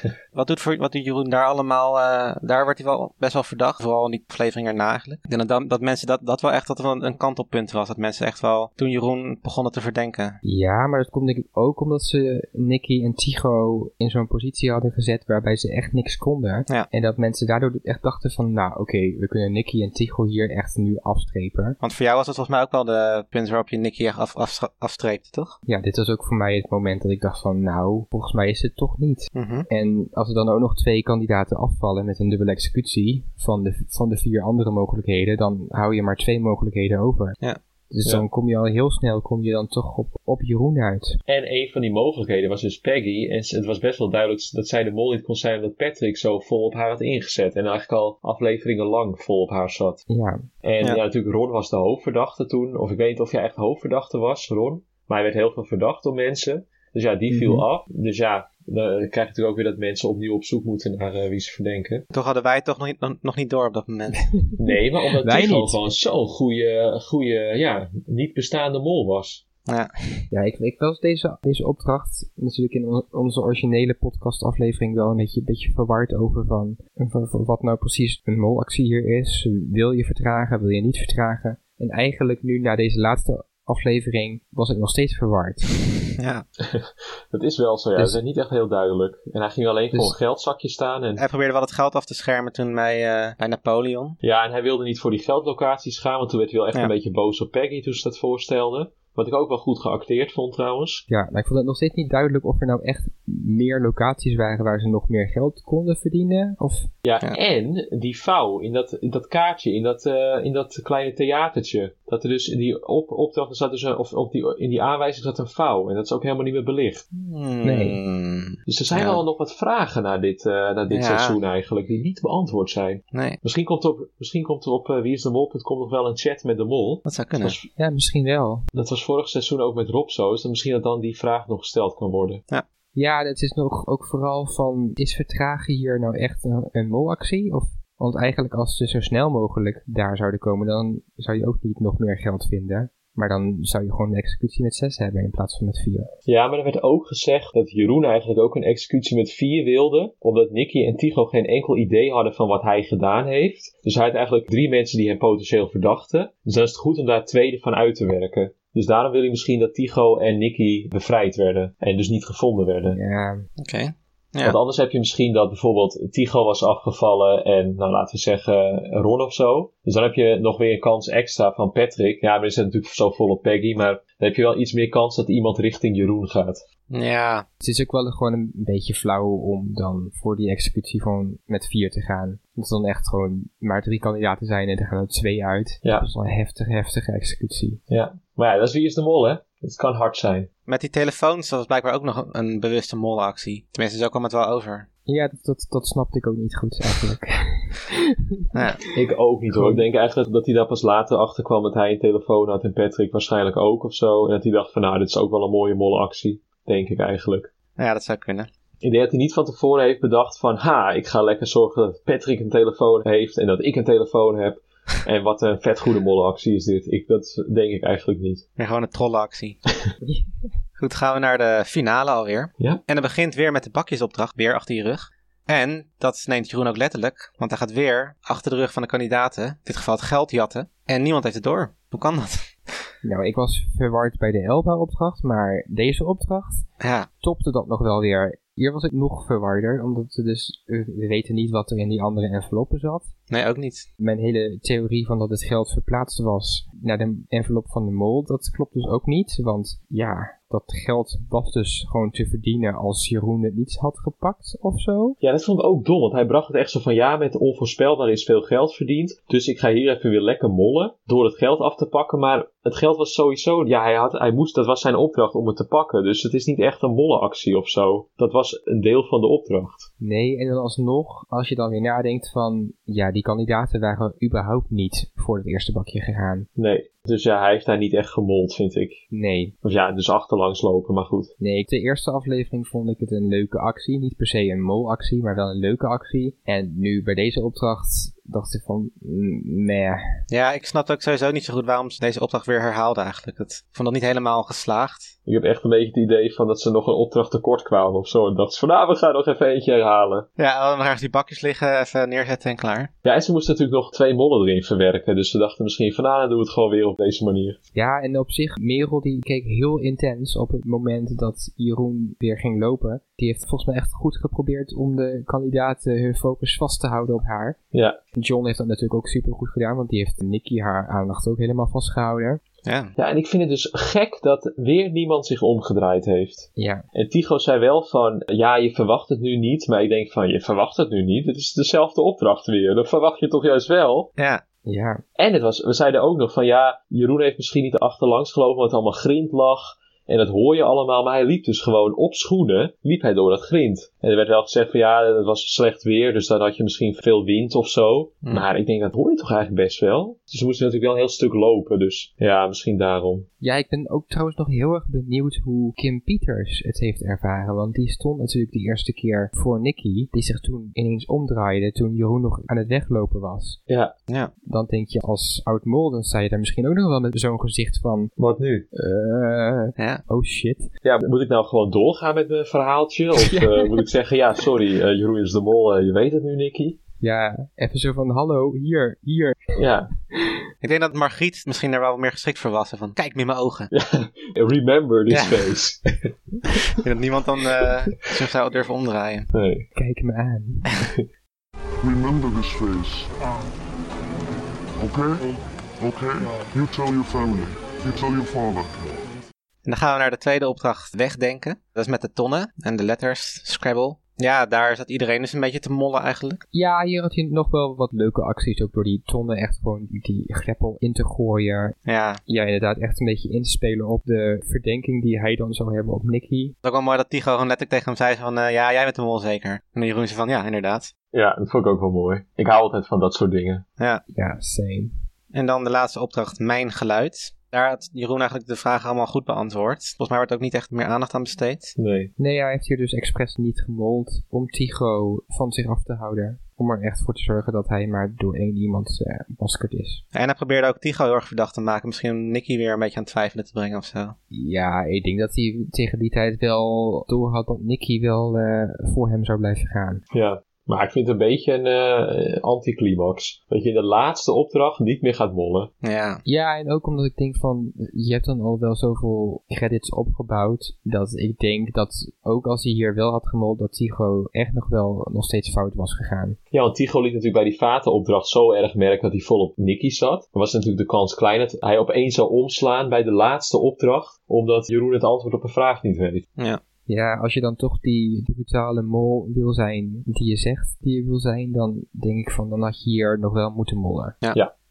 wat, doet voor, wat doet Jeroen daar allemaal? eh, daar wordt hij wel best wel verdacht. Vooral in die aflevering erna eigenlijk. Ik denk dat, dat mensen dat, dat wel echt dat wel een kantelpunt was. Dat mensen echt wel toen Jeroen begonnen te verdenken. Ja, maar dat komt denk ik ook omdat ze Nicky en Tycho in zo'n positie hadden gezet waarbij ze echt niks konden. Ja. En dat mensen daardoor echt dachten van, nou oké, we kunnen Nicky en Tycho hier echt nu afstrepen. Want voor jou was het volgens mij ook wel de punt waarop je Nicky echt af, af, afstreepte, toch? Ja, dit was ook voor mij het moment dat ik dacht van, nou, volgens mij is het toch niet. Mhm. En als er dan ook nog twee kandidaten afvallen met een dubbele executie van de, van de vier andere mogelijkheden, dan hou je maar twee mogelijkheden over. Ja. Dus Ja. dan kom je al heel snel kom je dan toch op, op Jeroen uit. En een van die mogelijkheden was dus Peggy. En het was best wel duidelijk dat zij de mol niet kon zijn omdat Patrick zo vol op haar had ingezet. En eigenlijk al afleveringen lang vol op haar zat. Ja, En Ja. ja. natuurlijk, Ron was de hoofdverdachte toen. Of ik weet niet of jij echt hoofdverdachte was, Ron. Maar hij werd heel veel verdacht door mensen. Dus ja, die viel Mhm. af. Dus ja, dan krijg je natuurlijk ook weer dat mensen opnieuw op zoek moeten naar eh, wie ze verdenken. Toch hadden wij het toch nog niet, nog, niet door op dat moment. Nee, maar omdat Wij Tycho niet. gewoon zo'n goede, goede, ja, niet bestaande mol was. ja. ja ik, ik was deze, deze opdracht natuurlijk in on- onze originele podcastaflevering wel een beetje, een beetje verward over van, van, van wat nou precies een molactie hier is. Wil je vertragen, wil je niet vertragen? En eigenlijk nu na deze laatste aflevering was ik nog steeds verward. ja. Dat is wel zo, ja. Dus- dat is niet echt heel duidelijk. En hij ging alleen Dus- voor een geldzakje staan. En, Hij probeerde wel het geld af te schermen toen bij, eh, bij Napoleon. ja, en hij wilde niet voor die geldlocaties gaan, want toen werd hij wel echt Ja. een beetje boos op Peggy toen ze dat voorstelde. Wat ik ook wel goed geacteerd vond trouwens. Ja, maar ik vond het nog steeds niet duidelijk of er nou echt meer locaties waren waar ze nog meer geld konden verdienen. Of Ja, Ja. en die vouw in dat, in dat kaartje, in dat, eh, in dat kleine theatertje. Dat er dus in die op, opdracht er zat dus een, of op die, in die aanwijzing zat een vouw. En dat is ook helemaal niet meer belicht. Hmm. Dus er zijn Ja. wel nog wat vragen naar dit, eh, naar dit Ja. seizoen eigenlijk, die niet beantwoord zijn. Nee, Misschien komt er op, misschien komt er op eh, wieisdemol.com nog wel een chat met de mol. dat zou Dat kunnen. was, ja, misschien wel. dat was vorig seizoen ook met Rob zo. Dus dan misschien dat dan die vraag nog gesteld kan worden. Ja, het is nog ook vooral van, is vertragen hier nou echt een, een molactie? Of, want eigenlijk als ze zo snel mogelijk daar zouden komen, dan zou je ook niet nog meer geld vinden. Maar dan zou je gewoon een executie met zes hebben in plaats van met vier. Ja, maar er werd ook gezegd dat Jeroen eigenlijk ook een executie met vier wilde. Omdat Nicky en Tycho geen enkel idee hadden van wat hij gedaan heeft. Dus hij had eigenlijk drie mensen die hem potentieel verdachten. Dus dan is het goed om daar twee van uit te werken. Dus daarom wil hij misschien dat Tycho en Nicky bevrijd werden. En dus niet gevonden werden. Ja, Oké. Ja. Want anders heb je misschien dat bijvoorbeeld Tycho was afgevallen en, nou laten we zeggen, Ron of zo. Dus dan heb je nog weer een kans extra van Patrick. Ja, we zitten natuurlijk zo vol op Peggy, maar dan heb je wel iets meer kans dat iemand richting Jeroen gaat. Ja, het is ook wel gewoon een beetje flauw om dan voor die executie gewoon met vier te gaan. Dat er dan echt gewoon maar drie kandidaten zijn en er gaan er twee uit. Ja. Dat is wel een heftige, heftige executie. Ja, maar ja, dat is wie is de mol, hè? Het kan hard zijn. met die telefoons was blijkbaar ook nog een, een bewuste molactie. Tenminste, zo kwam het wel over. Ja, dat, dat, dat snapte ik ook niet goed eigenlijk. Ja. Ik ook niet hoor. Ik denk eigenlijk dat hij daar pas later achter kwam dat hij een telefoon had en Patrick waarschijnlijk ook of zo. En dat hij dacht van nou, dit is ook wel een mooie molactie. Denk ik eigenlijk. ja, dat zou kunnen. Ik denk dat hij niet van tevoren heeft bedacht van ha, ik ga lekker zorgen dat Patrick een telefoon heeft en dat ik een telefoon heb. En wat een vet goede molactie is dit. Ik, dat denk ik eigenlijk niet. Weer gewoon een trollenactie. Goed, gaan we naar de finale alweer. Ja. En dat begint weer met de bakjesopdracht, weer achter je rug. En dat neemt Jeroen ook letterlijk, want hij gaat weer achter de rug van de kandidaten, in dit geval het geld jatten. En niemand heeft het door. Hoe kan dat? nou, ik was verward bij de Elba-opdracht, maar deze opdracht Ja, topte dat nog wel weer. Hier was ik nog verwarder, omdat we dus, we weten niet wat er in die andere enveloppen zat. Nee, ook niet. Mijn hele theorie van dat het geld verplaatst was naar de envelop van de mol, dat klopt dus ook niet. Want ja, dat geld was dus gewoon te verdienen als Jeroen het niet had gepakt of zo. Ja, dat vond ik ook dom, want hij bracht het echt zo van ja, met onvoorspelbaar is veel geld verdiend. Dus ik ga hier even weer lekker mollen door het geld af te pakken. Maar het geld was sowieso, ja, hij, had, hij moest, dat was zijn opdracht om het te pakken. Dus het is niet echt een mollenactie of zo. Dat was een deel van de opdracht. Nee, en dan alsnog, als je dan weer nadenkt van, ja, die kandidaten waren überhaupt niet voor het eerste bakje gegaan. Nee. Dus ja, hij heeft daar niet echt gemold, vind ik. Nee. Of ja, dus achterlangs lopen, maar goed. Nee, de eerste aflevering vond ik het een leuke actie. Niet per se een molactie, maar wel een leuke actie. En nu bij deze opdracht dacht ik van, mm, nee. Ja, ik snap ook sowieso niet zo goed waarom ze deze opdracht weer herhaalden eigenlijk. Ik vond dat niet helemaal geslaagd. Ik heb echt een beetje het idee van dat ze nog een opdracht tekort kwamen of zo. En dacht ze van, nou, we gaan nog even eentje herhalen. Ja, dan gaan die bakjes liggen, even neerzetten en klaar. Ja, en ze moesten natuurlijk nog twee mollen erin verwerken. Dus ze dachten misschien van, nou, dan doen we het gewoon weer op deze manier. Ja, en op zich, Merel die keek heel intens op het moment dat Jeroen weer ging lopen. Die heeft volgens mij echt goed geprobeerd om de kandidaten hun focus vast te houden op haar. Ja. John heeft dat natuurlijk ook super goed gedaan, want die heeft Nicky haar aandacht ook helemaal vastgehouden. Ja. Ja, en ik vind het dus gek dat weer niemand zich omgedraaid heeft. Ja. En Tycho zei wel van, ja, je verwacht het nu niet. Maar ik denk van, je verwacht het nu niet. Het is dezelfde opdracht weer. Dan verwacht je toch juist wel. Ja. Ja. En het was, we zeiden ook nog van, ja, Jeroen heeft misschien niet achterlangs gelopen, want het allemaal grind lag. En dat hoor je allemaal, maar hij liep dus gewoon op schoenen, liep hij door dat grind. En er werd wel gezegd van ja, het was slecht weer, dus dan had je misschien veel wind of zo. Hmm. Maar ik denk, dat hoor je toch eigenlijk best wel? Dus ze moesten natuurlijk wel een heel stuk lopen, dus ja, misschien daarom. Ja, ik ben ook trouwens nog heel erg benieuwd hoe Kim Peters het heeft ervaren. Want die stond natuurlijk de eerste keer voor Nicky, die zich toen ineens omdraaide toen Jeroen nog aan het weglopen was. Ja, Ja. Dan denk je als oud mol, dan sta je daar misschien ook nog wel met zo'n gezicht van, wat nu? eh, Ja. Oh shit. Ja, moet ik nou gewoon doorgaan met mijn verhaaltje? Of eh, moet ik zeggen, ja, sorry, eh, Jeroen is de mol, eh, je weet het nu, Nicky? Ja, even zo van, hallo, hier, hier. Ja, Ik denk dat Margriet misschien daar wel wat meer geschikt voor was. Van, kijk me in mijn ogen. remember this Ja. face. Ik denk dat niemand dan eh, zich zou durven omdraaien. Nee. Kijk me aan. Remember this face. Okay? Okay? You tell your family. You tell your father. En dan gaan we naar de tweede opdracht wegdenken. Dat is met de tonnen en de letters, Scrabble. Ja, daar zat iedereen dus een beetje te mollen eigenlijk. Ja, hier had je nog wel wat leuke acties, ook door die tonnen echt gewoon die, greppel in te gooien. Ja, Ja, inderdaad, echt een beetje in te spelen op de verdenking die hij dan zou hebben op Nicky. het is ook wel mooi dat Tigo gewoon letterlijk tegen hem zei van, eh, ja, jij bent de mol zeker. En dan Jeroen zei van, ja, inderdaad. Ja, dat vond ik ook wel mooi. Ik hou altijd van dat soort dingen. Ja. Ja, same. En dan de laatste opdracht, Mijn Geluid. Daar had Jeroen eigenlijk de vragen allemaal goed beantwoord. Volgens mij wordt ook niet echt meer aandacht aan besteed. Nee. Nee, hij heeft hier dus expres niet gemold om Tycho van zich af te houden. Om er echt voor te zorgen dat hij maar door één iemand eh maskerd is. En hij probeerde ook Tigo heel erg verdacht te maken. Misschien om Nicky weer een beetje aan het twijfelen te brengen of zo. Ja, ik denk dat hij tegen die tijd wel door had dat Nicky wel eh, voor hem zou blijven gaan. Ja. Maar ik vind het een beetje een eh, anticlimax. Dat je in de laatste opdracht niet meer gaat mollen. Ja. Ja, en ook omdat ik denk van, je hebt dan al wel zoveel credits opgebouwd, dat ik denk dat ook als hij hier wel had gemold, dat Tycho echt nog wel nog steeds fout was gegaan. Ja, want Tycho liet natuurlijk bij die vatenopdracht zo erg merken dat hij vol op Nicky zat. Dan was natuurlijk de kans klein dat hij opeens zou omslaan bij de laatste opdracht. Omdat Jeroen het antwoord op een vraag niet weet. Ja. Ja, als je dan toch die brutale mol wil zijn die je zegt die je wil zijn, dan denk ik van, dan had je hier nog wel moeten mollen.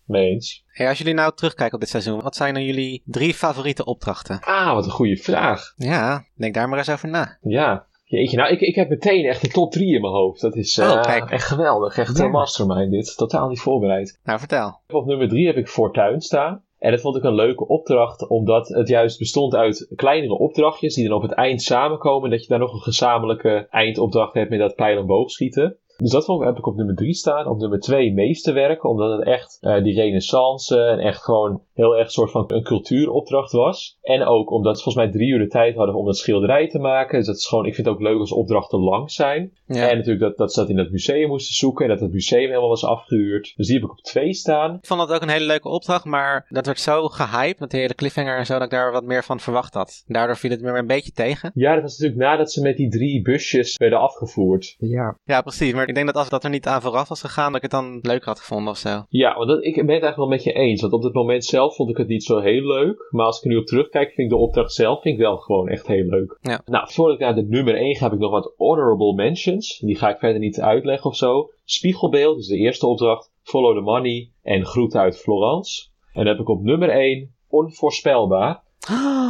Mee eens. Hey, als jullie nou terugkijken op dit seizoen, wat zijn dan jullie drie favoriete opdrachten? Ah, wat een goede vraag. Ja, denk daar maar eens over na. Ja. Jeetje, nou, ik, ik heb meteen echt de top 3 in mijn hoofd. Dat is eh, Oh, kijk. echt geweldig. Echt Ja. een mastermind dit. Totaal niet voorbereid. Nou, vertel. Op nummer 3 heb ik Fortuin staan. En dat vond ik een leuke opdracht, omdat het juist bestond uit kleinere opdrachtjes die dan op het eind samenkomen. Dat je daar nog een gezamenlijke eindopdracht hebt met dat pijl- en boogschieten. Dus dat vond ik, heb ik op nummer 3 staan. Op nummer 2 meesterwerken, omdat het echt eh, die renaissance en echt gewoon heel erg een soort van een cultuuropdracht was. En ook omdat ze volgens mij drie uur de tijd hadden om dat schilderij te maken. Dus dat is gewoon, ik vind het ook leuk als opdrachten lang zijn. Ja. En natuurlijk dat, dat ze dat in dat museum moesten zoeken en dat het museum helemaal was afgehuurd. Dus die heb ik op 2 staan. Ik vond dat ook een hele leuke opdracht, maar dat werd zo gehyped met de hele cliffhanger en zo, dat ik daar wat meer van verwacht had. Daardoor viel het me een beetje tegen. Ja, dat was natuurlijk nadat ze met die drie busjes werden afgevoerd. Ja, Ja, precies. Maar Ik denk dat als dat er niet aan vooraf was gegaan, dat ik het dan leuker had gevonden of zo. Ja, want dat, ik ben het eigenlijk wel met je eens. Want op het moment zelf vond ik het niet zo heel leuk. Maar als ik er nu op terugkijk, vind ik de opdracht zelf vind ik wel gewoon echt heel leuk. Ja. Nou, voordat ik naar de nummer 1 ga, heb ik nog wat honorable mentions. Die ga ik verder niet uitleggen of zo. Spiegelbeeld is de eerste opdracht. Follow the money. En groet uit Florence. En dan heb ik op nummer 1 onvoorspelbaar.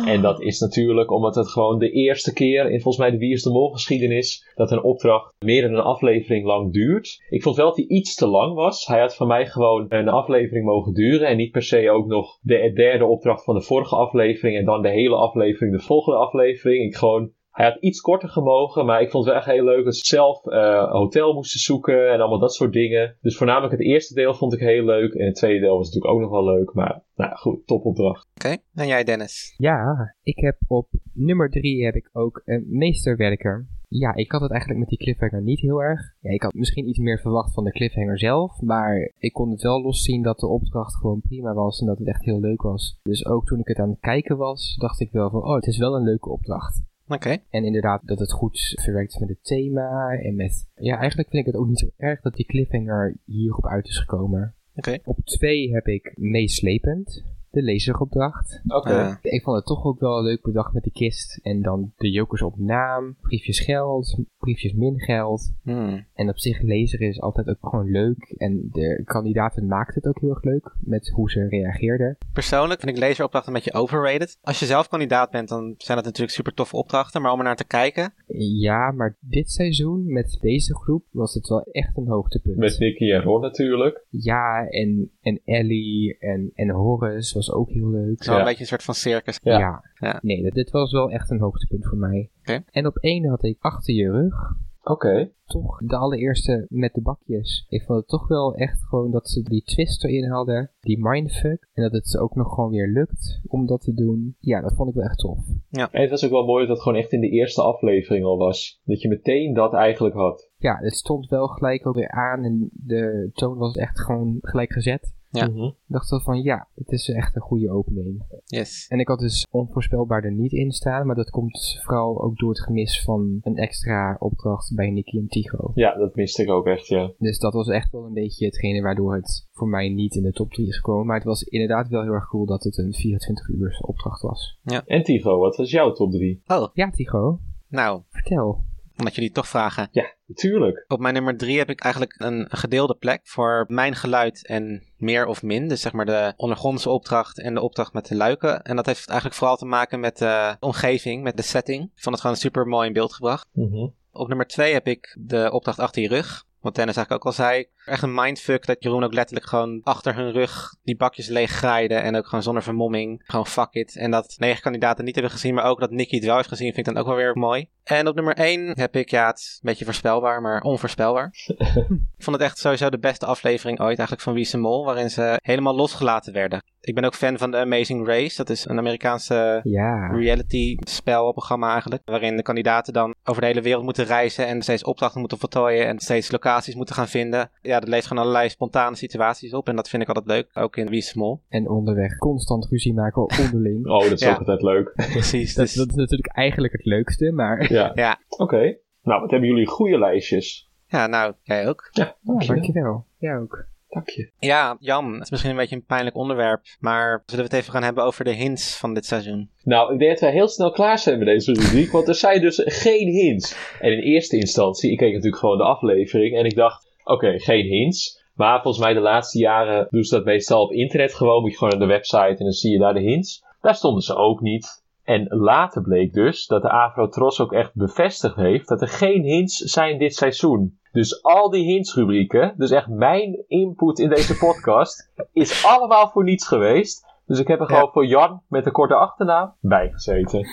En dat is natuurlijk omdat het gewoon de eerste keer in volgens mij de Wie is Mol geschiedenis dat een opdracht meer dan een aflevering lang duurt. Ik vond wel dat hij iets te lang was. Hij had van mij gewoon een aflevering mogen duren en niet per se ook nog de derde opdracht van de vorige aflevering en dan de hele aflevering de volgende aflevering. Ik gewoon hij had iets korter gemogen, maar ik vond het wel echt heel leuk dat ze zelf eh, een hotel moesten zoeken en allemaal dat soort dingen. Dus voornamelijk het eerste deel vond ik heel leuk en het tweede deel was natuurlijk ook nog wel leuk. Maar nou ja, goed, topopdracht. Oké, en jij Dennis? Ja, ik heb op nummer drie heb ik ook een meesterwerker. Ja, ik had het eigenlijk met die cliffhanger niet heel erg. Ja, ik had misschien iets meer verwacht van de cliffhanger zelf, maar ik kon het wel loszien dat de opdracht gewoon prima was en dat het echt heel leuk was. Dus ook toen ik het aan het kijken was, dacht ik wel van, oh, het is wel een leuke opdracht. Oké. En inderdaad dat het goed verwerkt is met het thema en met... Ja, eigenlijk vind ik het ook niet zo erg dat die cliffhanger hierop uit is gekomen. Oké. Op twee heb ik meeslepend, de lezeropdracht. Oké. Ik vond het toch ook wel leuk bedacht met de kist. En dan de jokers op naam, briefjes geld, briefjes min geld. hmm. En op zich lezer is altijd ook gewoon leuk. En de kandidaten maakten het ook heel erg leuk met hoe ze reageerden. Persoonlijk vind ik lezeropdrachten een beetje overrated. Als je zelf kandidaat bent, dan zijn dat natuurlijk super toffe opdrachten. Maar om er naar te kijken, Ja, maar dit seizoen met deze groep was het wel echt een hoogtepunt. Met Nicky en Ron natuurlijk. Ja, en, en Ellie en, en Horace was ook heel leuk. zo Ja. een beetje een soort van circus. Ja. Ja. Ja. Nee, dit- dit was wel echt een hoogtepunt voor mij. Oké. En op één had ik achter je rug Oké. toch de allereerste met de bakjes. Ik vond het toch wel echt gewoon dat ze die twist erin hadden. Die mindfuck. En dat het ze ook nog gewoon weer lukt om dat te doen. Ja, dat vond ik wel echt tof. En het was ook wel mooi dat het gewoon echt in de eerste aflevering al was. Dat je meteen dat eigenlijk had. Ja, het stond wel gelijk ook weer aan. En de toon was echt gewoon gelijk gezet. Ja. Mhm. Ik dacht wel van ja, het is echt een goede opening. Yes. En ik had dus onvoorspelbaar er niet in staan. Maar dat komt vooral ook door het gemis van een extra opdracht bij Nicky en Tigo. Ja, dat miste ik ook echt, ja. Dus dat was echt wel een beetje hetgene waardoor het voor mij niet in de top 3 is gekomen. Maar het was inderdaad wel heel erg cool dat het een 24 uur opdracht was. En Tigo, wat was jouw top 3? Oh, Ja, Tigo, nou, vertel. Omdat jullie toch vragen. Ja, natuurlijk. Op mijn nummer drie heb ik eigenlijk een gedeelde plek voor mijn geluid en meer of min. Dus zeg maar de ondergrondse opdracht en de opdracht met de luiken. En dat heeft eigenlijk vooral te maken met de omgeving, met de setting. Ik vond het gewoon super mooi in beeld gebracht. Mhm. Op nummer 2 heb ik de opdracht achter je rug. Wat Dennis eigenlijk ook al zei. Echt een mindfuck dat Jeroen ook letterlijk gewoon achter hun rug die bakjes leeg graaide. En ook gewoon zonder vermomming. Gewoon fuck it. En dat negen kandidaten niet hebben gezien, maar ook dat Nicky het wel heeft gezien, vind ik dan ook wel weer mooi. En op nummer 1 heb ik, ja, het is een beetje voorspelbaar, maar onvoorspelbaar. ik vond het echt sowieso de beste aflevering ooit eigenlijk van Wie is Mol. Waarin ze helemaal losgelaten werden. Ik ben ook fan van The Amazing Race. Dat is een Amerikaanse Ja, reality spelprogramma eigenlijk. Waarin de kandidaten dan over de hele wereld moeten reizen en steeds opdrachten moeten voltooien en steeds locaties moeten gaan vinden. Ja, dat levert gewoon allerlei spontane situaties op en dat vind ik altijd leuk. Ook in Wie Mol. en onderweg constant ruzie maken onderling. Oh, dat is Ja. ook altijd leuk. Precies. Dat, Dus, dat is natuurlijk eigenlijk het leukste, maar Ja. Ja. Oké. Nou, wat hebben jullie goede lijstjes? ja, nou, jij ook. Ja, ja, dankjewel. dankjewel. Jij ook. Dank je. Ja, Jan, het is misschien een beetje een pijnlijk onderwerp, maar zullen we het even gaan hebben over de hints van dit seizoen? Nou, ik denk dat wij heel snel klaar zijn met deze rubriek, want er zijn dus geen hints. En in eerste instantie, ik keek natuurlijk gewoon de aflevering en ik dacht, oké, geen hints. Maar volgens mij de laatste jaren doen ze dat meestal op internet gewoon. Moet je gewoon naar de website en dan zie je daar de hints. Daar stonden ze ook niet. En later bleek dus dat de Afro-Tros ook echt bevestigd heeft dat er geen hints zijn dit seizoen. Dus al die hintsrubrieken, dus echt mijn input in deze podcast, is allemaal voor niets geweest. Dus ik heb er Ja. gewoon voor Jan met een korte achternaam bij gezeten.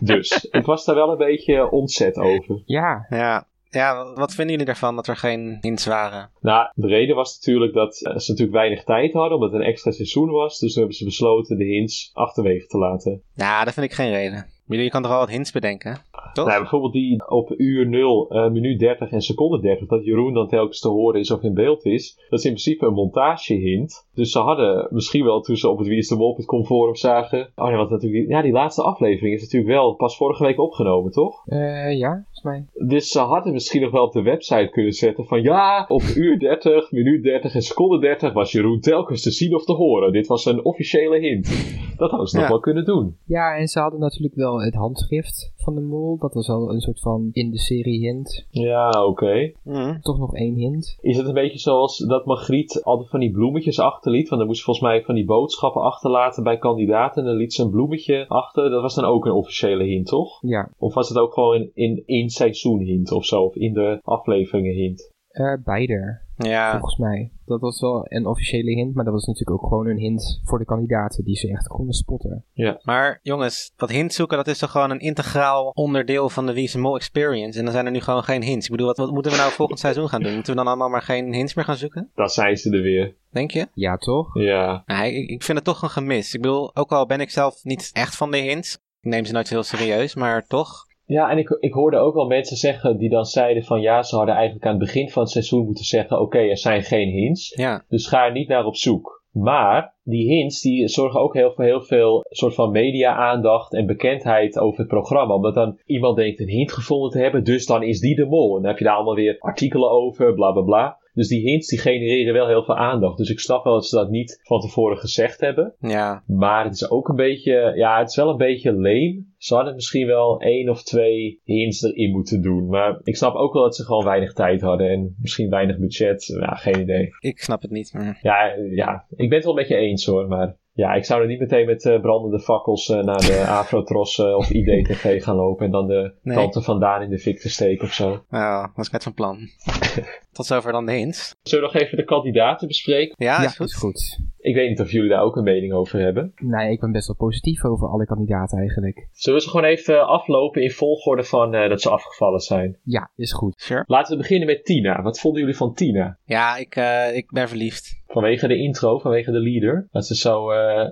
dus ik was daar wel een beetje ontzet over. Ja, Ja, ja wat vinden jullie ervan dat er geen hints waren? Nou, de reden was natuurlijk dat eh, ze natuurlijk weinig tijd hadden, omdat het een extra seizoen was. Dus toen hebben ze besloten de hints achterwege te laten. Ja, dat vind ik geen reden. Maar je kan toch wel wat hints bedenken, toch? Nou, bijvoorbeeld die op uur 0, eh, minuut 30 en seconde 30, dat Jeroen dan telkens te horen is of in beeld is. Dat is in principe een montagehint. Dus ze hadden misschien wel toen ze op het Wie is de Mol.com forum zagen. Oh nee, want natuurlijk, ja, die laatste aflevering is natuurlijk wel pas vorige week opgenomen, toch? Eh, ja, volgens mij. Dus ze hadden misschien nog wel op de website kunnen zetten van ja, op uur 30, minuut 30 en seconde 30 was Jeroen telkens te zien of te horen. Dit was een officiële hint. Dat hadden ze nog wel kunnen doen. Ja, en ze hadden natuurlijk wel het handschrift van de mol. Dat was al een soort van in de serie hint. Ja, oké. Mhm. Toch nog één hint. Is het een beetje zoals dat Margriet altijd van die bloemetjes achterliet? Want dan moest ze volgens mij van die boodschappen achterlaten bij kandidaten. En dan liet ze een bloemetje achter. Dat was dan ook een officiële hint, toch? Ja, Of was het ook gewoon in, in, in seizoen hint of zo? Of in de afleveringen hint? Eh, beide, Ja, volgens mij. Dat was wel een officiële hint, maar dat was natuurlijk ook gewoon een hint voor de kandidaten die ze echt konden spotten. maar jongens, dat hint zoeken, dat is toch gewoon een integraal onderdeel van de Wie Mol experience. En dan zijn er nu gewoon geen hints. Ik bedoel, wat, wat moeten we nou volgend seizoen gaan doen? Moeten we dan allemaal maar geen hints meer gaan zoeken? Dan zijn ze er weer. Denk je? Ja, toch? Ja. Nee, ik, ik vind het toch een gemis. Ik bedoel, ook al ben ik zelf niet echt van de hints. Ik neem ze nooit zo heel serieus, maar toch. Ja, en ik, ik hoorde ook wel mensen zeggen die dan zeiden van ja, ze hadden eigenlijk aan het begin van het seizoen moeten zeggen: oké, er zijn geen hints. Ja, Dus ga er niet naar op zoek. Maar die hints die zorgen ook heel, voor heel veel soort van media-aandacht en bekendheid over het programma. Omdat dan iemand denkt een hint gevonden te hebben, dus dan is die de mol. En dan heb je daar allemaal weer artikelen over, bla bla bla. Dus die hints die genereren wel heel veel aandacht. Dus ik snap wel dat ze dat niet van tevoren gezegd hebben. ja. Maar het is ook een beetje, ja, het is wel een beetje lame. Ze hadden misschien wel één of twee hints erin moeten doen. Maar ik snap ook wel dat ze gewoon weinig tijd hadden en misschien weinig budget. Ja, geen idee. Ik snap het niet. Maar... Ja, ja, ik ben het wel met je eens hoor, maar ja, ik zou er niet meteen met eh, brandende fakkels eh, naar de Afrotros eh, of IDTV gaan lopen en dan de Nee. tante vandaan in de fik te steken of zo. Nou, was ik net van plan. Tot zover dan de hints. Zullen we nog even de kandidaten bespreken? Ja, ja, is goed. is goed. Ik weet niet of jullie daar ook een mening over hebben. Nee, ik ben best wel positief over alle kandidaten eigenlijk. Zullen we ze gewoon even aflopen in volgorde van eh, dat ze afgevallen zijn? Ja, is goed. Sure. Laten we beginnen met Tina. Wat vonden jullie van Tina? Ja, ik, eh, ik ben verliefd. Vanwege de intro, vanwege de leader. Dat ze zo eh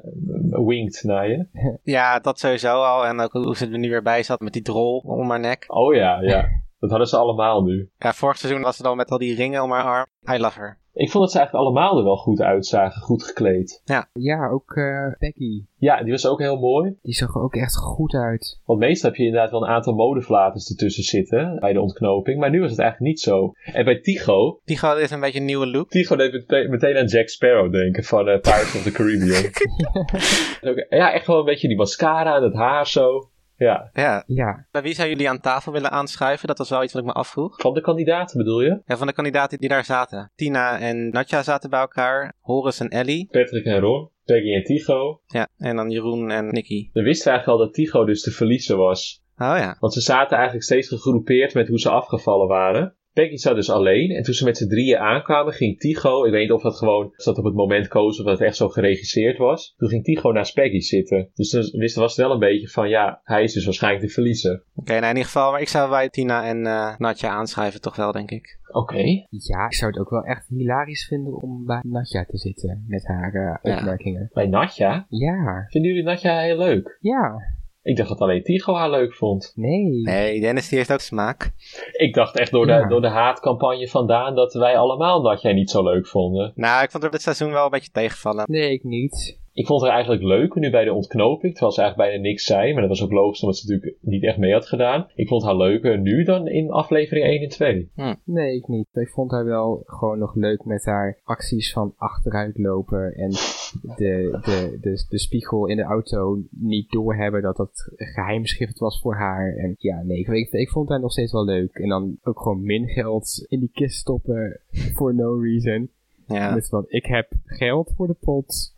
winkt naar je. Ja, dat sowieso al. En ook hoe ze er nu weer bij zat met die drol om haar nek. Oh ja, ja. Dat hadden ze allemaal nu. Ja, vorig seizoen was ze dan met al die ringen om haar arm. I love her. Ik vond dat ze eigenlijk allemaal er wel goed uitzagen, goed gekleed. Ja, ook eh Becky. Ja, die was ook heel mooi. Die zag er ook echt goed uit. Want meestal heb je inderdaad wel een aantal modeflaters ertussen zitten bij de ontknoping. Maar nu was het eigenlijk niet zo. En bij Tigo, Tigo heeft een beetje een nieuwe look. Tigo deed meteen, meteen aan Jack Sparrow denken van eh, Pirates of the Caribbean. Ja, echt wel een beetje die mascara en het haar zo. Ja, Ja. Ja, Bij wie zou jullie aan tafel willen aanschuiven? Dat was wel iets wat ik me afvroeg. van de kandidaten bedoel je? Ja, van de kandidaten die daar zaten. Tina en Natja zaten bij elkaar. Horus en Ellie. Patrick en Ron, Peggy en Tigo. Ja, en dan Jeroen en Nicky. We wisten eigenlijk al dat Tigo dus de verliezer was. Oh ja. Want ze zaten eigenlijk steeds gegroepeerd met hoe ze afgevallen waren. Peggy zat dus alleen. En toen ze met z'n drieën aankwamen, ging Tigo. Ik weet niet of dat gewoon dat op het moment koos of dat het echt zo geregisseerd was. Toen ging Tigo naast Peggy zitten. Dus dan wisten was het wel een beetje van ja, hij is dus waarschijnlijk de verliezer. Oké, nou in ieder geval, maar ik zou bij Tina en eh, Natja aanschuiven, toch wel, denk ik. Oké. ja, ik zou het ook wel echt hilarisch vinden om bij Natja te zitten met haar eh, Ja. opmerkingen. Bij Natja. Ja, Vinden jullie Natja heel leuk? ja, Ik dacht dat alleen Tigo haar leuk vond. nee. Nee, Dennis die heeft ook smaak. Ik dacht echt door de, Ja. door de haatcampagne vandaan dat wij allemaal Natja niet zo leuk vonden. Nou, ik vond er dit seizoen wel een beetje tegenvallen. Nee, ik niet. Ik vond haar eigenlijk leuk nu bij de ontknoping, terwijl ze eigenlijk bijna niks zei. Maar dat was ook logisch omdat ze natuurlijk niet echt mee had gedaan. Ik vond haar leuker nu dan in aflevering 1 en 2. Nee, ik niet. Ik vond haar wel gewoon nog leuk met haar acties van achteruit lopen en de, de, de, de spiegel in de auto niet doorhebben dat dat geheimschrift was voor haar. En ja, nee, ik, ik, ik vond haar nog steeds wel leuk. En dan ook gewoon min geld in die kist stoppen for no reason. Ja. Met van, ik heb geld voor de pot.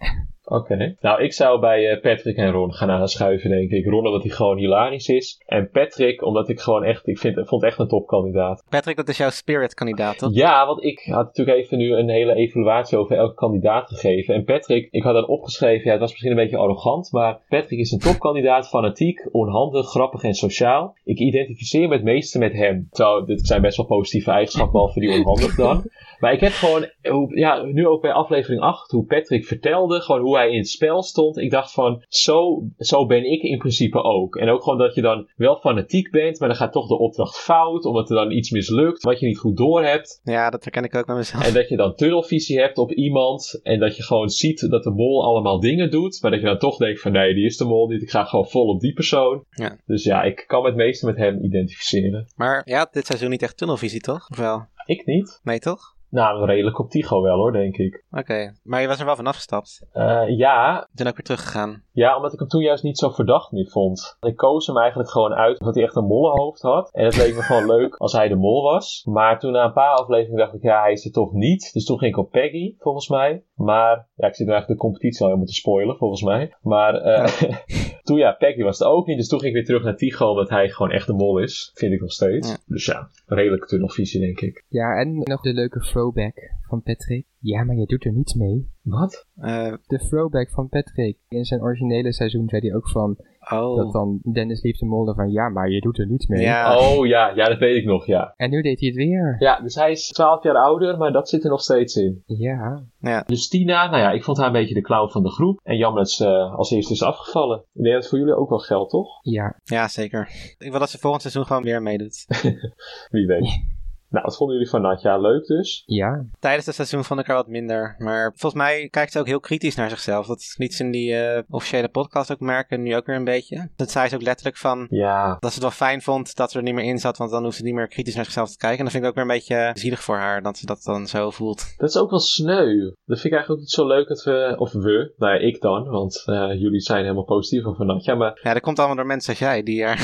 Oké. Nou, ik zou bij eh, Patrick en Ron gaan aanschuiven, denk ik. Ron omdat hij gewoon hilarisch is. En Patrick omdat ik gewoon echt, ik vind, vond echt een topkandidaat. Patrick, dat is jouw spirit-kandidaat, toch? Ja, want ik had natuurlijk even nu een hele evaluatie over elke kandidaat gegeven. En Patrick, ik had dan opgeschreven, ja, het was misschien een beetje arrogant, maar Patrick is een topkandidaat, fanatiek, onhandig, grappig en sociaal. Ik identificeer me het meeste met hem. Terwijl, dit zijn best wel positieve eigenschappen, behalve die onhandig dan. Maar ik heb gewoon, hoe- ja, nu ook bij aflevering 8, hoe Patrick vertelde, gewoon hoe hij in het spel stond, ik dacht van, zo, zo ben ik in principe ook. En ook gewoon dat je dan wel fanatiek bent, maar dan gaat toch de opdracht fout, omdat er dan iets mislukt, wat je niet goed door hebt. Ja, dat herken ik ook bij mezelf. En dat je dan tunnelvisie hebt op iemand, en dat je gewoon ziet dat de mol allemaal dingen doet, maar dat je dan toch denkt van, nee, die is de mol niet, ik ga gewoon vol op die persoon. Ja. Dus ja, ik kan me het meeste met hem identificeren. Maar ja, dit seizoen niet echt tunnelvisie, toch? Of wel? Ik niet. Nee, toch? Nou, redelijk op Tycho wel hoor, denk ik. Oké, maar je was er wel van afgestapt. Eh, ja, Toen ook weer teruggegaan. Ja, omdat ik hem toen juist niet zo verdacht meer vond. Ik koos hem eigenlijk gewoon uit omdat hij echt een mollenhoofd had. En het leek me gewoon leuk als hij de mol was. Maar toen na een paar afleveringen dacht ik, ja, hij is er toch niet. Dus toen ging ik op Peggy, volgens mij. Maar, ja, ik zit nu eigenlijk de competitie al helemaal te spoilen, volgens mij. Maar eh, toen, ja, Peggy was het ook niet. Dus toen ging ik weer terug naar Tycho, omdat hij gewoon echt de mol is. Vind ik nog steeds. Ja. Dus ja, redelijk tunnelvisie, denk ik. Ja, en nog de leuke throwback van Patrick. Ja, maar je doet er niets mee. Wat? Eh, De throwback van Patrick. In zijn originele seizoen zei hij ook van... oh. Dat dan Dennis Liefde Molde van... Ja, maar je doet er niets mee. Ja. Oh ja, ja, dat weet ik nog, ja. En nu deed hij het weer. Ja, dus hij is 12 jaar ouder, maar dat zit er nog steeds in. Ja. Dus Tina, nou ja, ik vond haar een beetje de clown van de groep. En jammer dat ze eh, als eerste is afgevallen. Ik denk dat het voor jullie ook wel geldt, toch? Ja. Ja, zeker. Ik wil dat ze volgend seizoen gewoon weer meedoet. Wie weet. nou, wat vonden jullie van Natja? Leuk dus? Ja. Tijdens het seizoen vond ik haar wat minder. Maar volgens mij kijkt ze ook heel kritisch naar zichzelf. Dat liet ze in die eh, officiële podcast ook merken. Nu ook weer een beetje. Dat zei ze ook letterlijk van... Ja. Dat ze het wel fijn vond dat ze er niet meer in zat. Want dan hoeft ze niet meer kritisch naar zichzelf te kijken. En dat vind ik ook weer een beetje zielig voor haar. Dat ze dat dan zo voelt. Dat is ook wel sneu. Dat vind ik eigenlijk ook niet zo leuk dat we, of we, nou ja, ik dan, want eh, jullie zijn helemaal positief over Natja. Maar Ja, dat komt allemaal door mensen als jij. Die er...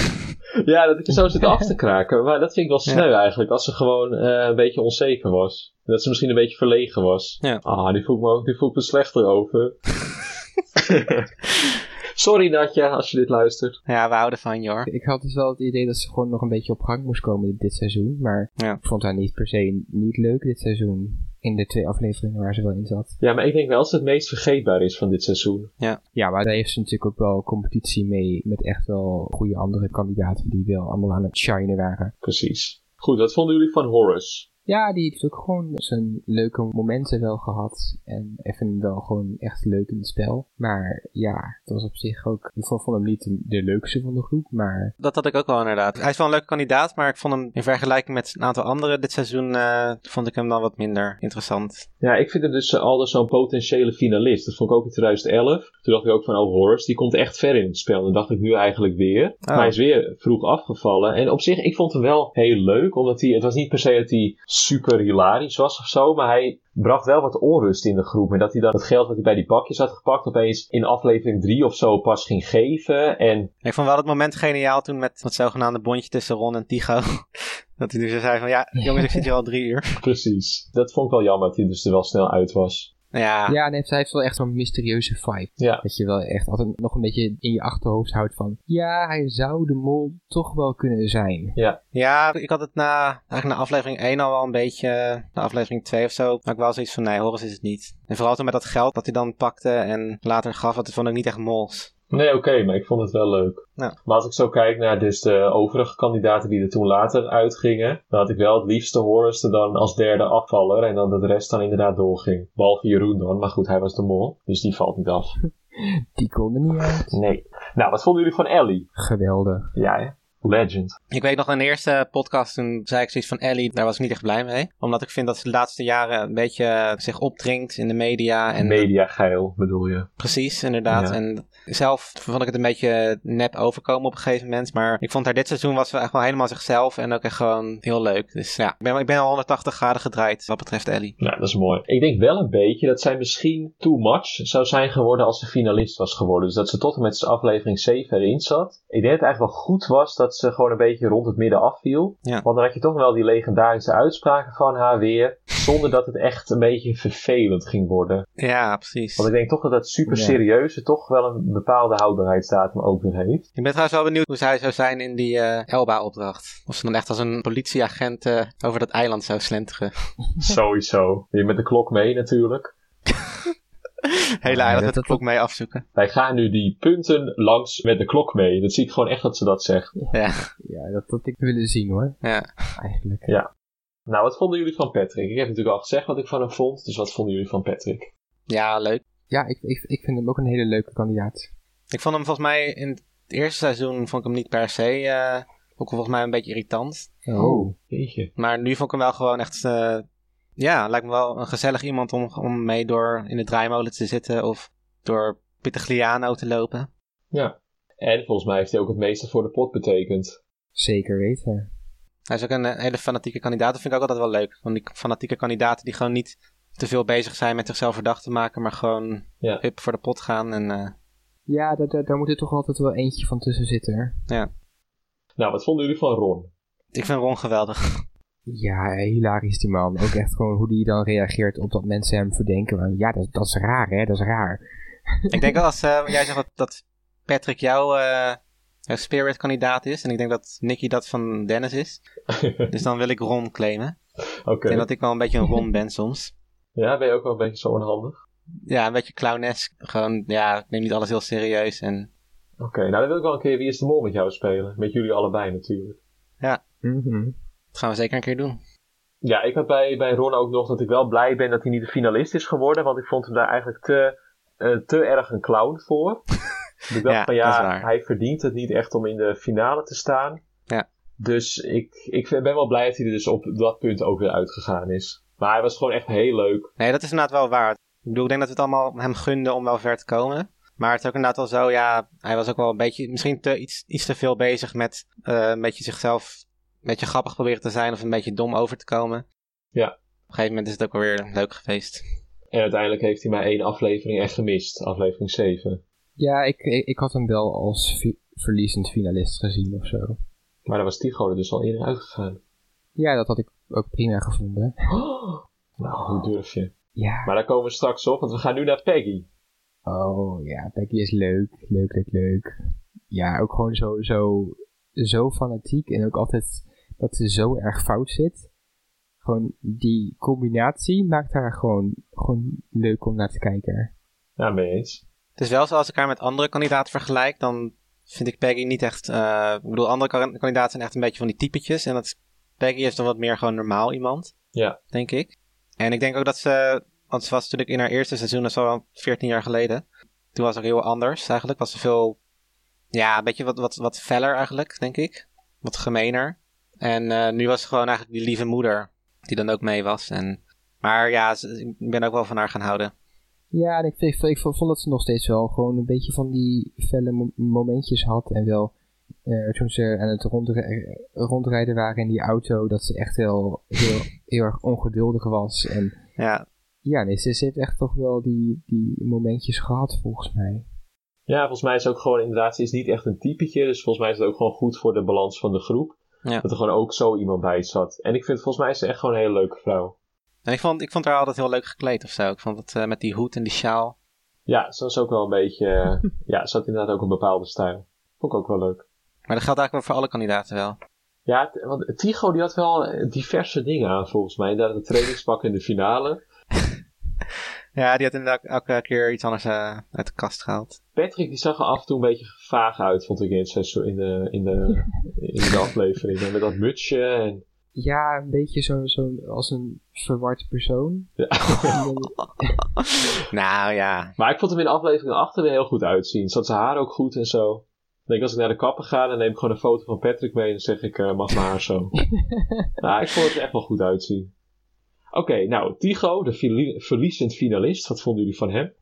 ja, dat ik er zo zit af te kraken. Maar dat vind ik wel sneu eigenlijk. Als ze gewoon eh, een beetje onzeker was. Dat ze misschien een beetje verlegen was. Ja. Ah, die voel ik me ook die voel ik me slechter over. Sorry Natja, als je dit luistert. Ja, we houden van je hoor. Ik had dus wel het idee dat ze gewoon nog een beetje op gang moest komen dit seizoen. Maar Ja. ik vond haar niet per se niet leuk dit seizoen. In de twee afleveringen waar ze wel in zat. Ja, maar ik denk wel dat ze het meest vergeetbaar is van dit seizoen. Ja, maar daar heeft ze natuurlijk ook wel competitie mee. Met echt wel goede andere kandidaten die wel allemaal aan het shinen waren. Precies. Goed, wat vonden jullie van Horace? Ja, die heeft ook gewoon zijn leuke momenten wel gehad. En even wel gewoon echt leuk in het spel. Maar ja, het was op zich ook... Ik vond, hem niet de, leukste van de groep, maar... Dat had ik ook wel inderdaad. Hij is wel een leuke kandidaat, maar ik vond hem in vergelijking met een aantal anderen dit seizoen, eh, vond ik hem dan wat minder interessant. Ja, ik vind hem dus uh, al zo'n potentiële finalist. Dat vond ik ook in 2011. Toen dacht ik ook van, oh Horace, die komt echt ver in het spel. En dat dacht ik nu eigenlijk weer. Maar hij is weer vroeg afgevallen. En op zich, ik vond hem wel heel leuk. Omdat hij, het was niet per se dat hij super hilarisch was of zo. Maar hij bracht wel wat onrust in de groep. En dat hij dan het geld wat hij bij die bakjes had gepakt, opeens in aflevering 3 of zo pas ging geven. En Ik vond wel het moment geniaal toen met het zogenaamde bondje tussen Ron en Tigo. dat hij nu zo zei van, ja jongens, ik zit hier al drie uur. precies. Dat vond ik wel jammer dat hij dus er wel snel uit was. Ja, Ja, en hij heeft, hij heeft wel echt zo'n mysterieuze vibe. Ja. Dat je wel echt altijd nog een beetje in je achterhoofd houdt van... Ja, hij zou de mol toch wel kunnen zijn. ja ik had het na, eigenlijk na aflevering 1 al wel een beetje, na aflevering 2 of zo, had ik wel zoiets van, nee, Horus is het niet. En vooral toen met dat geld dat hij dan pakte en later gaf, dat vond ik niet echt mols. Nee, oké, maar ik vond het wel leuk. Ja. Maar als ik zo kijk naar dus de overige kandidaten die er toen later uitgingen, dan had ik wel het liefste Horace er dan als derde afvaller en dan dat de rest dan inderdaad doorging. Behalve Jeroen dan, maar goed, hij was de mol, dus die valt niet af. Die kon er niet uit. Nee. Nou, wat vonden jullie van Ellie? Geweldig. Ja, hè? Legend. Ik weet nog in de eerste podcast, toen zei ik zoiets van Ellie, daar was ik niet echt blij mee. Omdat ik vind dat ze de laatste jaren een beetje zich opdringt in de media. En Mediageil bedoel je. Precies, inderdaad. Ja. En zelf vond ik het een beetje nep overkomen op een gegeven moment. Maar ik vond haar dit seizoen was ze echt wel helemaal zichzelf. En ook echt gewoon heel leuk. Dus ja, ik ben, ik ben al 180 graden gedraaid wat betreft Ellie. Nou, dat is mooi. Ik denk wel een beetje dat zij misschien too much zou zijn geworden als ze finalist was geworden. Dus dat ze tot en met aflevering 7 erin zat. Ik denk dat het eigenlijk wel goed was dat ze gewoon een beetje rond het midden afviel. Ja. Want dan had je toch wel die legendarische uitspraken van haar weer. Zonder dat het echt een beetje vervelend ging worden. Ja, precies. Want ik denk toch dat dat super Ja. serieuze toch wel een bepaalde houdbaarheidsdatum ook weer heeft. Ik ben trouwens wel benieuwd hoe zij zou zijn in die eh, Elba-opdracht. Of ze dan echt als een politieagent eh, over dat eiland zou slenteren. Sowieso. Weer met de klok mee natuurlijk. Hele Ja, eiland dat- met de klok mee afzoeken. Wij gaan nu die punten langs met de klok mee. Dat zie ik gewoon echt dat ze dat zegt. Ja, Ja, dat had ik willen zien hoor. ja. Eigenlijk. Nou, wat vonden jullie van Patrick? Ik heb natuurlijk al gezegd wat ik van hem vond. Dus wat vonden jullie van Patrick? ja leuk. Ja, ik, ik, ik vind hem ook een hele leuke kandidaat. Ik vond hem volgens mij in het eerste seizoen vond ik hem niet per se. eh ook volgens mij een beetje irritant. Oh. Jeetje. Maar nu vond ik hem wel gewoon echt. eh, ja, lijkt me wel een gezellig iemand om, om mee door in de draaimolen te zitten. Of door Pitagliano te lopen. Ja. En volgens mij heeft hij ook het meeste voor de pot betekend. Zeker weten. Hij is ook een eh, hele fanatieke kandidaat. Dat vind ik ook altijd wel leuk. Van die fanatieke kandidaten die gewoon niet te veel bezig zijn met zichzelf verdacht te maken. Maar gewoon Ja. hup voor de pot gaan. En eh, Ja, daar, daar, daar moet er toch altijd wel eentje van tussen zitten. Nou, wat vonden jullie van Ron? ik vind Ron geweldig. Ja, hilarisch die man. Ook echt gewoon hoe die dan reageert op dat mensen hem verdenken. van, Ja, dat, dat is raar hè, dat is raar. ik denk dat als eh, jij zegt dat, dat Patrick jouw, eh, jouw spirit kandidaat is. En ik denk dat Nicky dat van Dennis is. dus dan wil ik Ron claimen. Oké. Ik denk dat ik wel een beetje een Ron ben soms. Ja, ben je ook wel een beetje zo onhandig? Ja, een beetje clownesk. Gewoon, ja, ik neem niet alles heel serieus. En Oké, nou dan wil ik wel een keer Wie is de Mol met jou spelen. Met jullie allebei natuurlijk. Mhm. dat gaan we zeker een keer doen. Ja, ik had bij, bij Ron ook nog dat ik wel blij ben dat hij niet de finalist is geworden. Want ik vond hem daar eigenlijk te, eh, te erg een clown voor. Dus ik dacht Ja, van ja, hij verdient het niet echt om in de finale te staan. Ja. Dus ik, ik ben wel blij dat hij er dus op dat punt ook weer uitgegaan is. Maar hij was gewoon echt heel leuk. Nee, dat is inderdaad wel waar. Ik bedoel, ik denk dat we het allemaal hem gunden om wel ver te komen. Maar het is ook inderdaad wel zo, ja, hij was ook wel een beetje, misschien te, iets, iets te veel bezig met eh, een beetje zichzelf, een beetje grappig proberen te zijn of een beetje dom over te komen. Ja. Op een gegeven moment is het ook wel weer leuk geweest. En uiteindelijk heeft hij maar één aflevering echt gemist. Aflevering 7. Ja, ik, ik, ik had hem wel als verliezend finalist gezien of zo. Maar daar was Tycho er dus al eerder uitgegaan. Ja, dat had ik ook prima gevonden. Nou, hoe durf je? Ja. Maar daar komen we straks op, want we gaan nu naar Peggy. Oh ja, Becky is leuk. Leuk, leuk, leuk. Ja, ook gewoon zo, zo, zo fanatiek en ook altijd dat ze zo erg fout zit. Gewoon die combinatie maakt haar gewoon, gewoon leuk om naar te kijken. Ja, mee eens. Het is wel zo, als ik haar met andere kandidaten vergelijk, dan vind ik Peggy niet echt, eh, ik bedoel, andere kan- kandidaten zijn echt een beetje van die typetjes. En dat is- Peggy is dan wat meer gewoon normaal iemand. Ja. Denk ik. En ik denk ook dat ze, want ze was natuurlijk in haar eerste seizoen, dat is al 14 jaar geleden. Toen was het ook heel anders eigenlijk. Was ze veel, ja, een beetje wat, wat, wat feller eigenlijk, denk ik. Wat gemener. En eh, nu was ze gewoon eigenlijk die lieve moeder, die dan ook mee was. En, maar ja, ze- ik ben ook wel van haar gaan houden. Ja, en ik, ik, ik vond dat ze nog steeds wel gewoon een beetje van die felle mo- momentjes had. En wel eh, toen ze aan het rondri- rondrijden waren in die auto, dat ze echt heel, heel, heel erg ongeduldig was. En Ja, ja, nee, ze, ze heeft echt toch wel die, die momentjes gehad volgens mij. Ja, volgens mij is het ook gewoon inderdaad, ze is niet echt een typetje. Dus volgens mij is het ook gewoon goed voor de balans van de groep. Ja. Dat er gewoon ook zo iemand bij zat. En ik vind volgens mij is ze echt gewoon een hele leuke vrouw. En ik vond, ik vond haar altijd heel leuk gekleed of zo. Ik vond het eh, met die hoed en die sjaal. Ja, ze was ook wel een beetje... eh, ja, ze had inderdaad ook een bepaalde stijl. Vond ik ook wel leuk. Maar dat geldt eigenlijk wel voor alle kandidaten wel. Ja, want Tigo die had wel eh, diverse dingen aan volgens mij. Inderdaad, het trainingspak in de finale. Ja, die had inderdaad elke keer iets anders eh, uit de kast gehaald. Patrick die zag er af en toe een beetje vaag uit, vond ik in, het seizoen- in, de, in, de, in de aflevering. Met dat mutsje en... Ja, een beetje zo, zo als een verward persoon. Ja. nou ja. Maar ik vond hem in aflevering 8 er weer heel goed uitzien. Zat zijn haar ook goed en zo. Ik denk als ik naar de kapper ga, dan neem ik gewoon een foto van Patrick mee en dan zeg ik, eh, mag mijn haar zo. nou, ik vond het er echt wel goed uitzien. Oké, nou, Tigo, de verlie- verliezend finalist, wat vonden jullie van hem?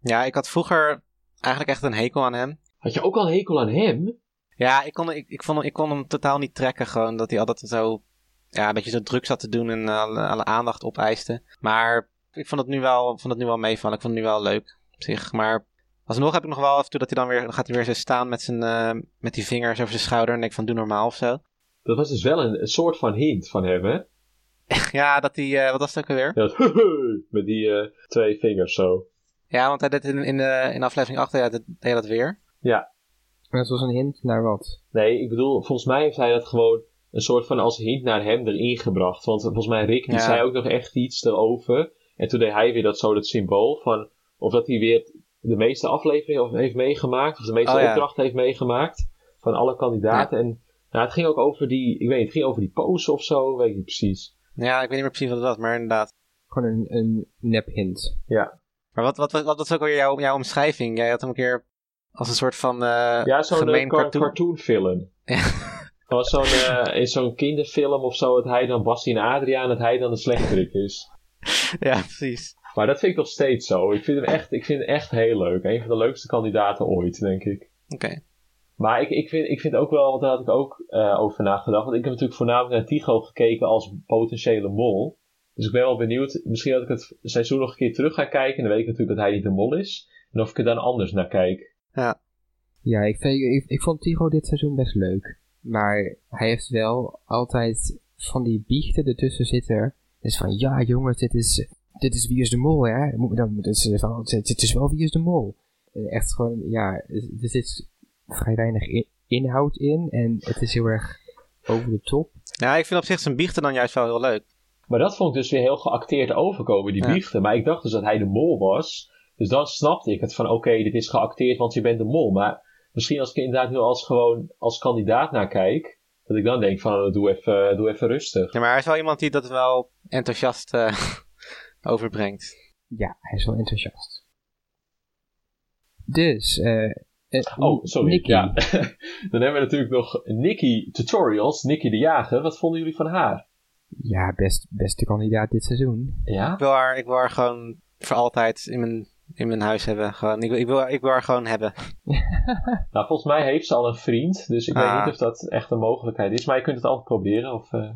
Ja, ik had vroeger eigenlijk echt een hekel aan hem. Had je ook al een hekel aan hem? Ja, ik kon, ik, ik, vond hem, ik kon hem totaal niet trekken. Gewoon dat hij altijd zo, ja, een beetje zo druk zat te doen en alle, alle aandacht opeiste. Maar ik vond het nu wel, vond het nu wel meevallen. Ik vond het nu wel leuk op zich. Maar alsnog heb ik nog wel af en toe dat hij dan weer, dan gaat hij weer zo staan met, zijn, eh, met die vingers over zijn schouder. En denk ik van, doe normaal of zo. Dat was dus wel een, een soort van hint van hem, hè? ja, dat hij, eh, wat was het ook alweer? Ja, dat, met die eh, twee vingers zo. Ja, want hij deed in, in, de, in aflevering 8 deed hij dat, deed hij dat weer. En dat was een hint naar wat? Nee, ik bedoel, volgens mij heeft hij dat gewoon een soort van als hint naar hem erin gebracht. Want volgens mij Rick, die Ja. zei ook nog echt iets erover. En toen deed hij weer dat zo, dat symbool van... Of dat hij weer de meeste afleveringen heeft meegemaakt. Of de meeste Oh, ja. opdrachten heeft meegemaakt. Van alle kandidaten. En nou, het ging ook over die... Ik weet niet, het ging over die pose of zo. Weet ik niet precies. Ja, ik weet niet meer precies wat het was, maar inderdaad. Gewoon een, een nep hint. Ja. Maar wat, wat, wat, wat was ook weer jouw, jouw omschrijving? Jij had hem een keer als een soort van eh Ja, zo'n gemeen eh, car- cartoon. cartoonfilm. Ja. Dat was zo'n, eh, in zo'n kinderfilm of zo, dat hij dan Basti en Adriaan, dat hij dan de slechterik is. ja, precies. Maar dat vind ik nog steeds zo. Ik vind hem echt, ik vind hem echt heel leuk. Een van de leukste kandidaten ooit, denk ik. Oké. Maar ik, ik, vind, ik vind ook wel, want daar had ik ook eh, over nagedacht. Want ik heb natuurlijk voornamelijk naar Tigo gekeken als potentiële mol. Dus ik ben wel benieuwd. Misschien dat ik het seizoen nog een keer terug ga kijken. En dan weet ik natuurlijk dat hij niet de mol is. En of ik er dan anders naar kijk. Ja, ik, vind, ik, ik vond Tigo dit seizoen best leuk. Maar hij heeft wel altijd van die biechten ertussen zitten. Dus van, ja jongens, dit is, dit is Wie is de Mol, hè? Moet- Dan, dit, is, van, dit is wel Wie is de Mol. En Echt gewoon, ja, er zit vrij weinig inhoud in. En het is heel erg over de top. Ja, ik vind op zich zijn biechten dan juist wel heel leuk. Maar dat vond ik dus weer heel geacteerd overkomen, die Ja. biechten. Maar ik dacht dus dat hij de mol was. Dus dan snapte ik het van, oké, dit is geacteerd, want je bent de mol. Maar misschien als ik er inderdaad nu als gewoon als kandidaat naar kijk, dat ik dan denk van, oh, doe even, doe even rustig. Ja, maar hij is wel iemand die dat wel enthousiast eh, overbrengt. Ja, hij is wel enthousiast. Dus, eh... eh, Oh, sorry. Ja. dan hebben we natuurlijk nog Nikki Tutorials, Nikki de Jager. Wat vonden jullie van haar? Ja, best, beste kandidaat dit seizoen. Ja? Ik wil haar, ik wil haar gewoon voor altijd in mijn, in mijn huis hebben. Gewoon, ik, wil, ik, wil, ik wil haar gewoon hebben. Nou, volgens mij heeft ze al een vriend. Dus ik Ah. weet niet of dat echt een mogelijkheid is. Maar je kunt het altijd proberen. Of eh,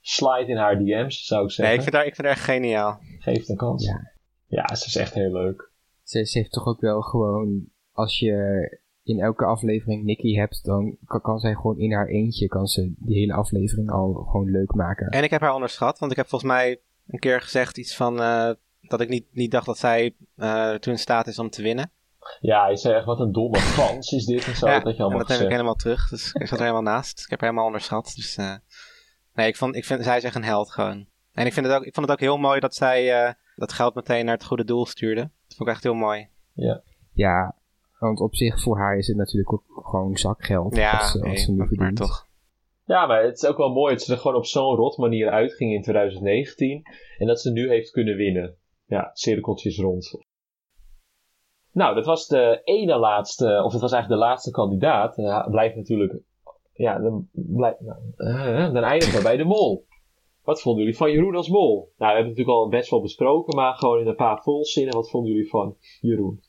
slide in haar DM's, zou ik zeggen. Nee, ik vind haar, ik vind haar geniaal. Geef het een kans. Ja. Ja, ze is echt heel leuk. Ze, ze heeft toch ook wel gewoon, als je in elke aflevering Nicky hebt, dan kan, kan zij gewoon in haar eentje, kan ze die hele aflevering al gewoon leuk maken. En ik heb haar onderschat, want ik heb volgens mij een keer gezegd iets van eh, dat ik niet, niet dacht dat zij eh toen in staat is om te winnen. Ja, hij zei echt, wat een domme kans is dit en zo. Ja, dat je en allemaal dat heb ik helemaal terug. Dus ik zat er helemaal naast. Ik heb haar helemaal onderschat. Dus eh, nee, ik, vond, ik vind, zij is echt een held gewoon. En ik, vind het ook, ik vond het ook heel mooi dat zij eh, dat geld meteen naar het goede doel stuurde. Dat vond ik echt heel mooi. Ja, want op zich voor haar is het natuurlijk ook gewoon zakgeld. Ja, als, ze- als ze nu maar, toch. Ja, maar het is ook wel mooi dat ze er gewoon op zo'n rot manier uitging in 2019. En dat ze nu heeft kunnen winnen. Ja, cirkeltjes rond. Nou, dat was de ene laatste, of het was eigenlijk de laatste kandidaat. Uh, blijft natuurlijk, ja, dan, nou, eh, eindigen we bij de mol. Wat vonden jullie van Jeroen als mol? Nou, we hebben het natuurlijk al best wel besproken, maar gewoon in een paar volzinnen. Wat vonden jullie van Jeroen?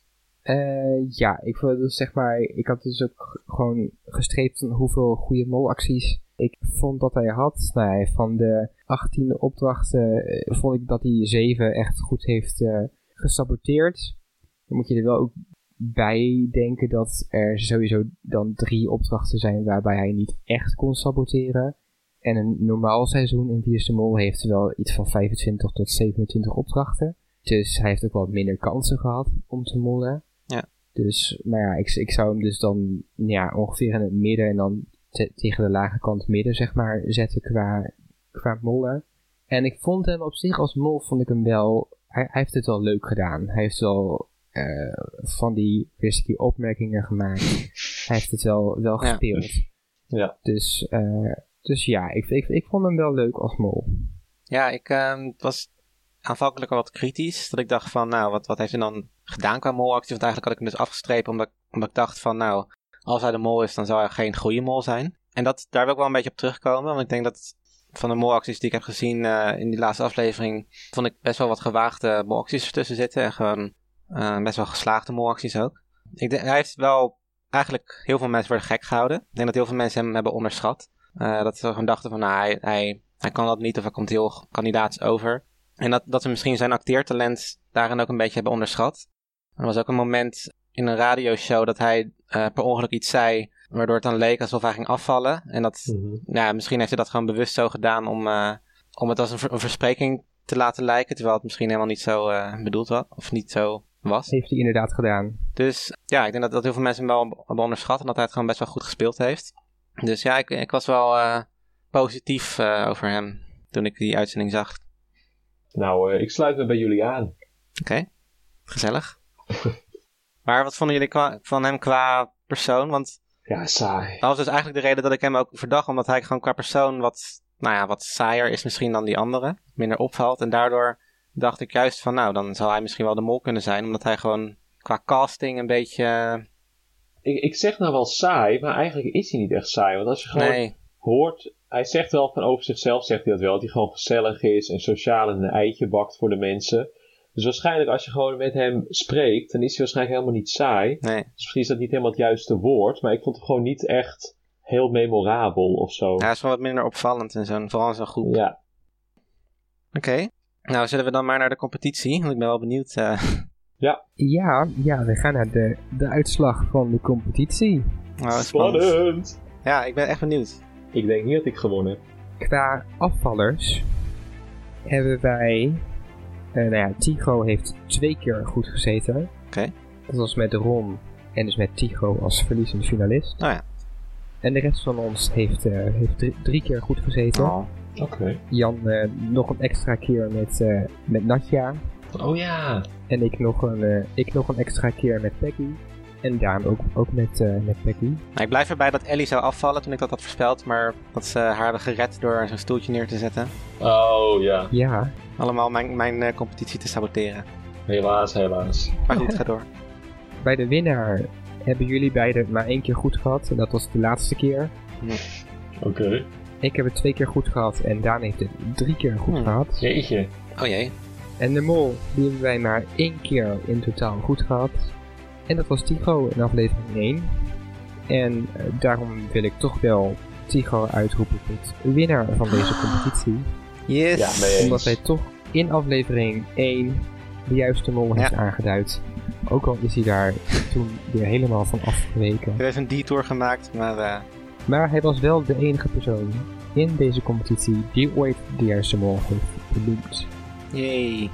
Eh, ja, ik vond dus zeg maar, ik had dus ook gewoon gestreept hoeveel goede molacties ik vond dat hij had. Nou, van de 18 opdrachten eh, vond ik dat hij 7 echt goed heeft eh, gesaboteerd. Dan moet je er wel ook bij denken dat er sowieso dan drie opdrachten zijn waarbij hij niet echt kon saboteren. En een normaal seizoen in Wie Mol heeft wel iets van 25 tot 27 opdrachten. Dus hij heeft ook wat minder kansen gehad om te mollen. Ja. Dus, maar ja, ik, ik zou hem dus dan ja, ongeveer in het midden en dan te- tegen de lage kant midden, zeg maar, zetten qua, qua mollen. En ik vond hem op zich als mol, vond ik hem wel, hij, hij heeft het wel leuk gedaan. Hij heeft wel eh, van die risky opmerkingen gemaakt. hij heeft het wel, wel Ja. gespeeld. Ja. Dus, eh, dus ja, ik, ik, ik vond hem wel leuk als mol. Ja, ik ehm, was aanvankelijk al wat kritisch. Dat ik dacht van, nou, wat, wat heeft hij dan gedaan qua molactie? Want eigenlijk had ik hem dus afgestrepen omdat, omdat ik dacht van, nou, als hij de mol is, dan zou hij geen goede mol zijn. En dat, daar wil ik wel een beetje op terugkomen. Want ik denk dat van de molacties die ik heb gezien eh, in die laatste aflevering, vond ik best wel wat gewaagde molacties ertussen zitten. En gewoon eh, best wel geslaagde molacties ook. Ik denk, hij heeft wel eigenlijk heel veel mensen voor de gek gehouden. Ik denk dat heel veel mensen hem hebben onderschat. Eh, dat ze gewoon dachten van, nou, hij, hij, hij kan dat niet of hij komt heel kandidaats over. En dat, dat ze misschien zijn acteertalent daarin ook een beetje hebben onderschat. Er was ook een moment in een radioshow dat hij eh, per ongeluk iets zei, waardoor het dan leek alsof hij ging afvallen. En dat, ja, misschien heeft hij dat gewoon bewust zo gedaan om, om het als een, ver- een verspreking te laten lijken, terwijl het misschien helemaal niet zo bedoeld was, of niet zo was. Heeft hij inderdaad gedaan. Dus ja, ik denk dat, dat heel veel mensen hem wel hebben onderschat en dat hij het gewoon best wel goed gespeeld heeft. Dus ja, ik, ik was wel eh, positief eh, over hem toen ik die uitzending zag. Nou, eh, ik sluit me bij jullie aan. Oké, gezellig. maar wat vonden jullie qua- van hem qua persoon? Want Ja, saai. dat was dus eigenlijk de reden dat ik hem ook verdacht. Omdat hij gewoon qua persoon wat, nou ja, wat saaier is misschien dan die andere. Minder opvalt. En daardoor dacht ik juist van, nou, dan zou hij misschien wel de mol kunnen zijn. Omdat hij gewoon qua casting een beetje... eh, Ik, ik zeg nou wel saai, maar eigenlijk is hij niet echt saai. Want als je gewoon nee, hoort, hij zegt wel van over zichzelf, zegt hij dat wel, dat hij gewoon gezellig is en sociaal en een eitje bakt voor de mensen. Dus waarschijnlijk als je gewoon met hem spreekt, dan is hij waarschijnlijk helemaal niet saai. nee. Dus misschien is dat niet helemaal het juiste woord, maar ik vond het gewoon niet echt heel memorabel of zo. Hij is wel wat minder opvallend in zo'n, vooral zo'n groep. Ja, Oké. Nou, zullen we dan maar naar de competitie? Want ik ben wel benieuwd. eh, Ja, ja, we gaan naar de, de uitslag van de competitie. nou, spannend. spannend! Ja, ik ben echt benieuwd. Ik denk niet dat ik gewonnen heb. Qua afvallers hebben wij... eh nou ja, Tigo heeft twee keer goed gezeten. Oké. Dat was met Ron en dus met Tigo als verliezende finalist. Nou ja. En de rest van ons heeft, eh, heeft drie, drie keer goed gezeten. Oh. Oké. Jan eh, nog een extra keer met, eh, met Natja. Oh ja! En ik nog, een, eh, ik nog een extra keer met Peggy. En Daan ook, ook met, eh, met Peggy. Nou, ik blijf erbij dat Ellie zou afvallen toen ik dat had voorspeld. Maar dat ze haar hebben gered door zo'n stoeltje neer te zetten. Oh ja. Ja, Allemaal mijn, mijn eh, competitie te saboteren. Helaas, helaas. Maar goed, ga door. bij de winnaar hebben jullie beiden maar één keer goed gehad. En dat was de laatste keer. Oké. Ik heb het twee keer goed gehad en Daan heeft het drie keer goed Hmm. gehad. Jeetje. Oh jee. En de mol, die hebben wij maar één keer in totaal goed gehad. En dat was Tigo in aflevering 1. En eh, daarom wil ik toch wel Tigo uitroepen tot winnaar van deze competitie. Yes. Ja. Omdat hij toch in aflevering 1 de juiste mol heeft aangeduid. Ook al is hij daar toen weer helemaal van afgeweken. Er is een detour gemaakt, maar eh, Maar hij was wel de enige persoon in deze competitie die ooit de juiste mol heeft benoemd. yay.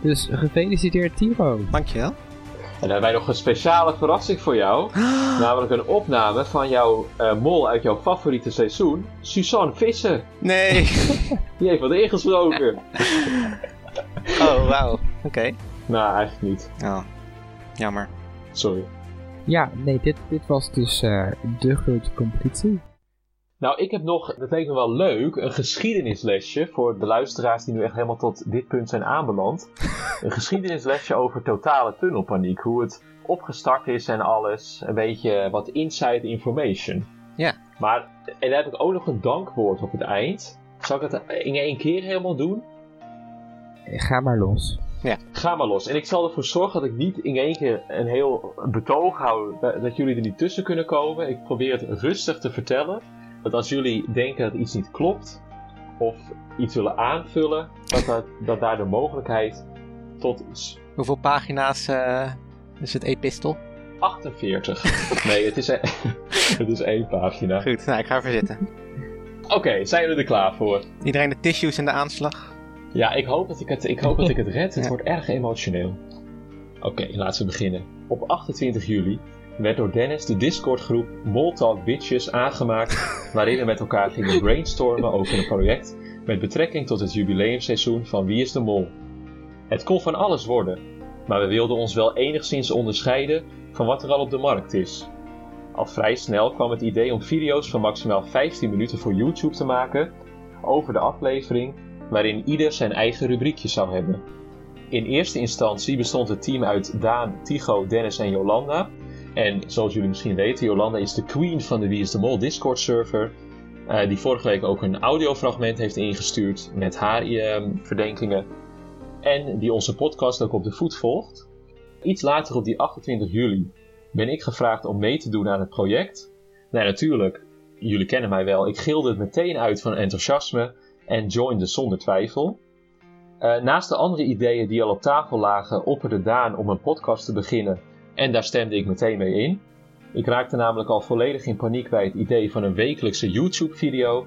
Dus gefeliciteerd Tiro. Dankjewel. En dan hebben wij nog een speciale verrassing voor jou. Namelijk een opname van jouw eh, mol uit jouw favoriete seizoen, Suzanne Visser. Nee. Die heeft wat ingesproken. Oh, wauw. Oké. nou, eigenlijk niet. Oh, jammer. Sorry. Ja, nee, dit, dit was dus eh, de grote competitie. Nou, ik heb nog, dat leek me wel leuk, een geschiedenislesje voor de luisteraars die nu echt helemaal tot dit punt zijn aanbeland. Een geschiedenislesje over totale tunnelpaniek. Hoe het opgestart is en alles. Een beetje wat inside information. Ja. Maar, en daar heb ik ook nog een dankwoord op het eind. Zal ik het in één keer helemaal doen? Ga maar los. Ga maar los. En ik zal ervoor zorgen dat ik niet in één keer een heel betoog hou. Dat jullie er niet tussen kunnen komen. Ik probeer het rustig te vertellen. Dat als jullie denken dat iets niet klopt. Of iets willen aanvullen. Dat, dat, dat daar de mogelijkheid tot is. Hoeveel pagina's eh, is het epistel? 48. Nee, het is, e- het is één pagina. Oké, Goed, nou, ik ga even zitten. zijn jullie er klaar voor? Iedereen de tissues in de aanslag? Ja, ik hoop dat ik het, ik hoop dat ik het red. Het Ja. wordt erg emotioneel. Oké, laten we beginnen. Op 28 juli werd door Dennis de Discord-groep Moltalk Bitches aangemaakt, waarin we met elkaar gingen brainstormen over een project met betrekking tot het jubileumseizoen van Wie is de Mol. Het kon van alles worden, maar we wilden ons wel enigszins onderscheiden van wat er al op de markt is. Al vrij snel kwam het idee om video's van maximaal 15 minuten voor YouTube te maken over de aflevering waarin ieder zijn eigen rubriekje zou hebben. In eerste instantie bestond het team uit Daan, Tigo, Dennis en Jolanda. En zoals jullie misschien weten, Jolanda is de queen van de Wie de Mol Discord server. eh, die vorige week ook een audiofragment heeft ingestuurd met haar eh, verdenkingen. En die onze podcast ook op de voet volgt. Iets later op die 28 juli ben ik gevraagd om mee te doen aan het project. Nou, natuurlijk, jullie kennen mij wel. Ik gilde het meteen uit van enthousiasme en joinde zonder twijfel. Eh, naast de andere ideeën die al op tafel lagen, opperde Daan om een podcast te beginnen en daar stemde ik meteen mee in. Ik raakte namelijk al volledig in paniek bij het idee van een wekelijkse YouTube-video,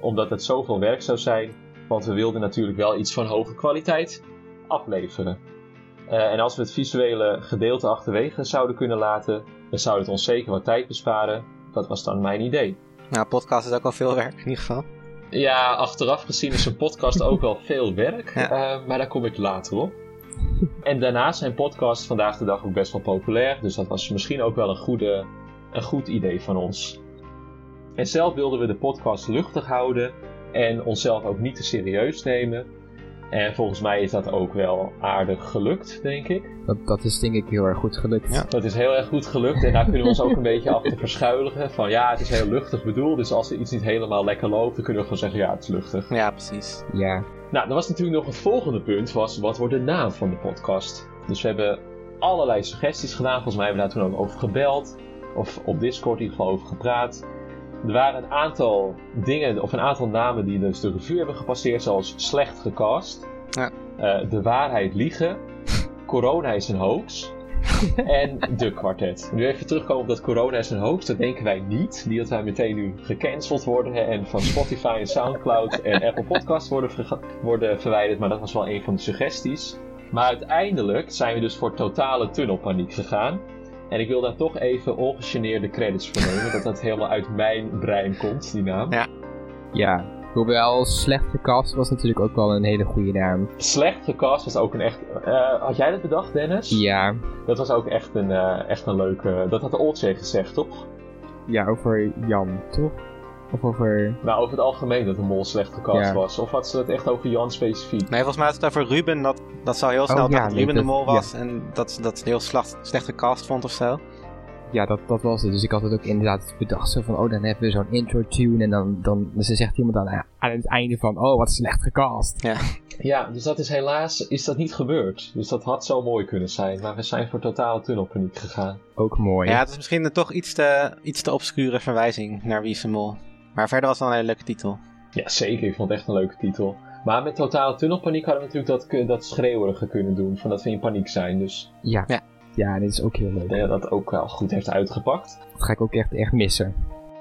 omdat het zoveel werk zou zijn, want we wilden natuurlijk wel iets van hoge kwaliteit afleveren. Eh, en als we het visuele gedeelte achterwege zouden kunnen laten, dan zou het ons zeker wat tijd besparen. Dat was dan mijn idee. Nou, podcast is ook al veel werk in ieder geval. Ja, achteraf gezien is een podcast ook wel veel werk, Ja. eh, maar daar kom ik later op. En daarnaast zijn podcasts vandaag de dag ook best wel populair, dus dat was misschien ook wel een, goede, een goed idee van ons. En zelf wilden we de podcast luchtig houden en onszelf ook niet te serieus nemen. En volgens mij is dat ook wel aardig gelukt, denk ik. Dat, dat is denk ik heel erg goed gelukt. Ja. Dat is heel erg goed gelukt en daar kunnen we ons ook een beetje achter verschuilen. Van ja, het is heel luchtig bedoeld, dus als er iets niet helemaal lekker loopt, dan kunnen we gewoon zeggen ja, het is luchtig. Ja, precies. Ja. Nou, dan was natuurlijk nog het volgende punt, was wat wordt de naam van de podcast? Dus we hebben allerlei suggesties gedaan, volgens mij hebben we daar toen ook over gebeld. Of op Discord in ieder geval over gepraat. Er waren een aantal dingen, of een aantal namen die dus de revue hebben gepasseerd, zoals slecht gecast. Ja. eh, de waarheid liegen. Corona is een hoax. en de kwartet. Nu even terugkomen op dat corona is een hoax. Dat denken wij niet. Niet dat wij meteen nu gecanceld worden en van Spotify en Soundcloud en Apple Podcast worden, worden verwijderd. Maar dat was wel een van de suggesties. Maar uiteindelijk zijn we dus voor totale tunnelpaniek gegaan. En ik wil daar toch even ongegeneerde credits voor nemen. dat dat helemaal uit mijn brein komt, die naam. Ja. Ja. Hoewel slecht gecast was natuurlijk ook wel een hele goede naam. Slecht gecast was ook een echt... eh, had jij dat bedacht, Dennis? Ja. Dat was ook echt een, eh, echt een leuke... Dat had Oltje gezegd, toch? Ja, over Jan, toch? Of over... Nou, over het algemeen dat de mol slecht gecast Ja. was. Of had ze het echt over Jan specifiek? Nee, volgens mij was het over Ruben. Dat, dat zou heel snel Oh, ja, dat nee, Ruben de mol was. En dat ze dat heel slecht, slecht gecast vond of zo. Ja, dat, dat was het. Dus ik had het ook inderdaad bedacht. Zo van, oh, dan hebben we zo'n intro tune. En dan, dan dan zegt iemand dan aan, aan het einde van, oh, wat slecht gecast. Ja, dus dat is helaas is dat niet gebeurd. Dus dat had zo mooi kunnen zijn. Maar we zijn voor totale tunnelpaniek gegaan. Ook mooi. Ja, het is misschien een toch iets te, iets te obscure verwijzing naar Wie is de Mol. Maar verder was het wel een hele leuke titel. Ja, zeker. Ik vond het echt een leuke titel. Maar met totale tunnelpaniek hadden we natuurlijk dat, dat schreeuwerige kunnen doen. Van dat we in paniek zijn. Dus Ja. Ja. Ja, dit is ook heel leuk. dat dat ook wel goed heeft uitgepakt. Dat ga ik ook echt, echt missen.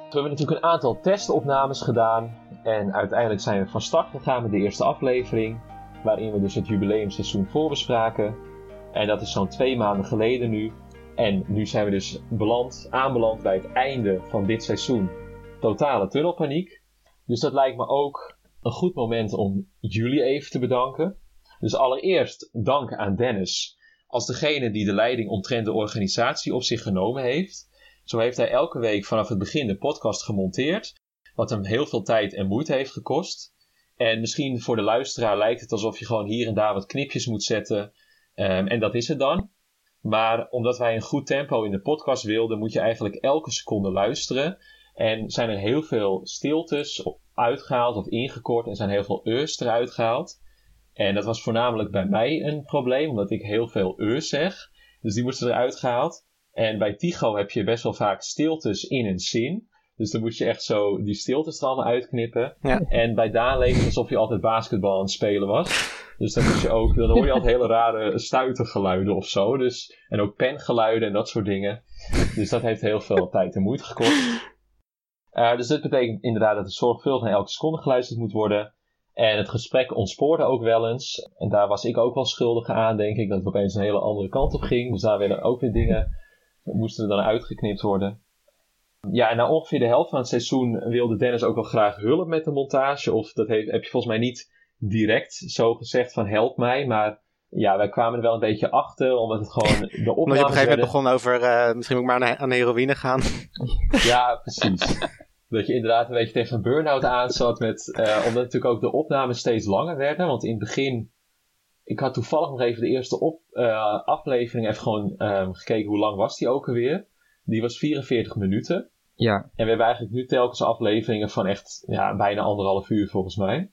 We hebben natuurlijk een aantal testopnames gedaan. En uiteindelijk zijn we van start gegaan met de eerste aflevering. Waarin we dus het jubileumseizoen voorbespraken. En dat is zo'n twee maanden geleden nu. En nu zijn we dus beland, aanbeland bij het einde van dit seizoen. Totale tunnelpaniek. Dus dat lijkt me ook een goed moment om jullie even te bedanken. Dus allereerst dank aan Dennis als degene die de leiding omtrent de organisatie op zich genomen heeft. Zo heeft hij elke week vanaf het begin de podcast gemonteerd, wat hem heel veel tijd en moeite heeft gekost. En misschien voor de luisteraar lijkt het alsof je gewoon hier en daar wat knipjes moet zetten. Ehm, en dat is het dan. Maar omdat wij een goed tempo in de podcast wilden, moet je eigenlijk elke seconde luisteren. En zijn er heel veel stiltes uitgehaald of ingekort en zijn heel veel eus eruit gehaald. En dat was voornamelijk bij mij een probleem, omdat ik heel veel eus zeg. Dus die moesten eruit gehaald. En bij Tycho heb je best wel vaak stiltes in een zin. Dus dan moet je echt zo die stiltes er allemaal uitknippen. Ja. En bij Daan leek het alsof je altijd basketbal aan het spelen was. Dus dan, moet je ook, dan hoor je altijd hele rare stuitergeluiden of zo. Dus, en ook pengeluiden en dat soort dingen. Dus dat heeft heel veel tijd en moeite gekost. Eh, dus dit betekent inderdaad dat er zorgvuldig naar elke seconde geluisterd moet worden. En het gesprek ontspoorde ook wel eens. En daar was ik ook wel schuldig aan, denk ik. Dat het opeens een hele andere kant op ging. Dus daar werden ook weer dingen, moesten er dan uitgeknipt worden. Ja, en na ongeveer de helft van het seizoen wilde Dennis ook wel graag hulp met de montage. Of dat heeft, heb je volgens mij niet direct zo gezegd van help mij. Maar ja, wij kwamen er wel een beetje achter. Omdat het gewoon de Omdat je op een gegeven moment begon over, eh, misschien moet ik maar aan, aan heroïne gaan. Ja, precies. Dat je inderdaad een beetje tegen een burn-out aan zat. Met, eh, omdat natuurlijk ook de opnames steeds langer werden. Want in het begin. Ik had toevallig nog even de eerste op, eh, aflevering even gewoon ehm, gekeken hoe lang was die ook alweer. Die was 44 minuten. Ja. En we hebben eigenlijk nu telkens afleveringen van echt ja, bijna anderhalf uur volgens mij.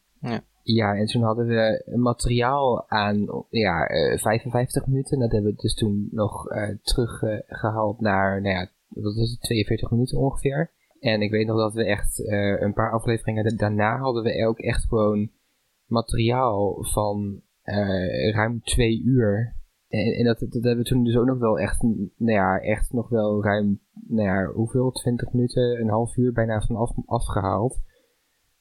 Ja, en toen hadden we materiaal aan ja, eh, 55 minuten. Dat hebben we dus toen nog eh, teruggehaald naar, nou ja, wat was het, 42 minuten ongeveer. En ik weet nog dat we echt eh, een paar afleveringen da- daarna hadden we ook echt gewoon materiaal van eh, ruim twee uur. En, en dat, dat hebben we toen dus ook nog wel echt, nou ja, echt nog wel ruim, nou ja, hoeveel? 20 minuten, een half uur bijna van af, afgehaald.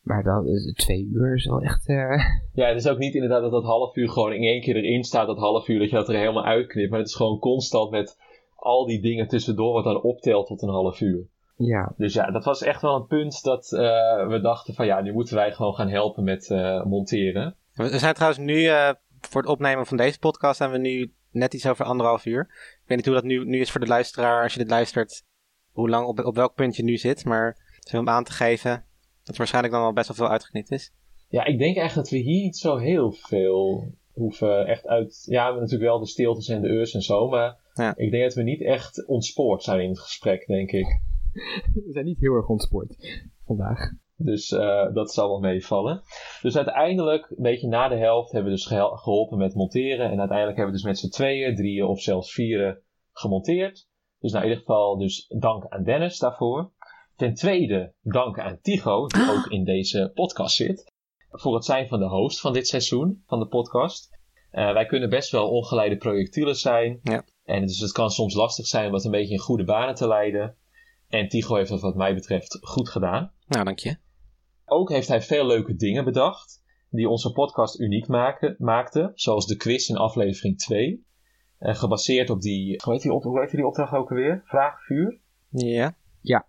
Maar dat is twee uur is wel echt. eh, Ja, het is ook niet inderdaad dat dat half uur gewoon in één keer erin staat, dat half uur, dat je dat er helemaal uitknipt. Maar het is gewoon constant met al die dingen tussendoor wat dan optelt tot een half uur. Ja, Dus ja, dat was echt wel een punt dat eh, we dachten van ja, nu moeten wij gewoon gaan helpen met eh, monteren. We zijn trouwens nu, eh, voor het opnemen van deze podcast, zijn we nu net iets over anderhalf uur. Ik weet niet hoe dat nu, nu is voor de luisteraar, als je dit luistert, hoe lang, op, op welk punt je nu zit. Maar het is om aan te geven dat er waarschijnlijk dan al best wel veel uitgeknipt is. Ja, ik denk eigenlijk dat we hier niet zo heel veel hoeven echt uit... Ja, we hebben natuurlijk wel de stiltes en de eurs en zo, maar Ja. ik denk dat we niet echt ontspoord zijn in het gesprek, denk ik. We zijn niet heel erg ontspoord vandaag. Dus eh, dat zal wel meevallen. Dus uiteindelijk, een beetje na de helft, hebben we dus geholpen met monteren. En uiteindelijk hebben we dus met z'n tweeën, drieën of zelfs vieren gemonteerd. Dus nou, in ieder geval dus dank aan Dennis daarvoor. Ten tweede dank aan Tigo, die ook in deze podcast zit. Voor het zijn van de host van dit seizoen van de podcast. Eh, wij kunnen best wel ongeleide projectielen zijn. Ja. En dus het kan soms lastig zijn om wat een beetje in goede banen te leiden. En Tigo heeft dat wat mij betreft goed gedaan. Nou, dank je. Ook heeft hij veel leuke dingen bedacht die onze podcast uniek maken, maakten, zoals de quiz in aflevering 2. Eh, gebaseerd op die, hoe heet die, op, hoe heet die opdracht ook alweer? Vraagvuur? Ja.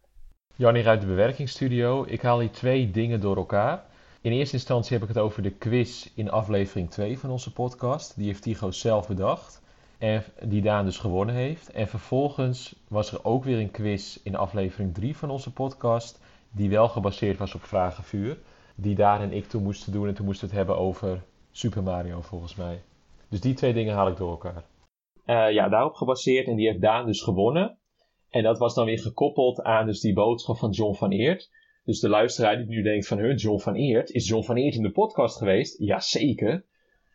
Jannie uit de bewerkingsstudio. Ik haal hier twee dingen door elkaar. In eerste instantie heb ik het over de quiz in aflevering 2 van onze podcast. Die heeft Tigo zelf bedacht. En die Daan dus gewonnen heeft. En vervolgens was er ook weer een quiz in aflevering 3 van onze podcast. Die wel gebaseerd was op Vragenvuur. Die Daan en ik toen moesten doen. En toen moesten we het hebben over Super Mario volgens mij. Dus die twee dingen haal ik door elkaar. Eh, ja, daarop gebaseerd. En die heeft Daan dus gewonnen. En dat was dan weer gekoppeld aan dus die boodschap van John van Eert. Dus de luisteraar die nu denkt van, huh, John van Eert, is John van Eert in de podcast geweest? Jazeker.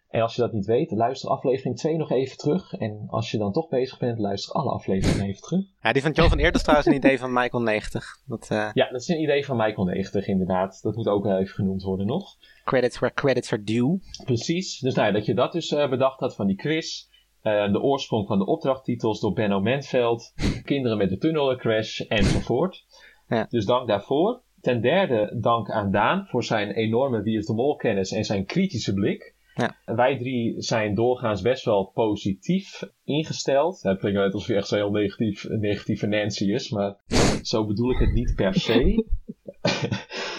En als je dat niet weet, luister aflevering 2 nog even terug. En als je dan toch bezig bent, luister alle afleveringen even terug. ja, die van Joe van Eert is trouwens een idee van Michael 90. Dat, eh, Ja, dat is een idee van Michael 90 inderdaad. Dat moet ook wel even genoemd worden nog. credits where credits are due. Precies. Dus nou ja, dat je dat dus eh, bedacht had van die quiz. Eh, de oorsprong van de opdrachttitels door Benno Mentveld. Kinderen met de tunnelercrash enzovoort. Ja. Dus dank daarvoor. Ten derde dank aan Daan voor zijn enorme Wie is de Mol kennis en zijn kritische blik. Ja. Wij drie zijn doorgaans best wel positief ingesteld. Het klinkt net alsof hij echt zo heel negatief, negatieve Nancy is, maar zo bedoel ik het niet per se.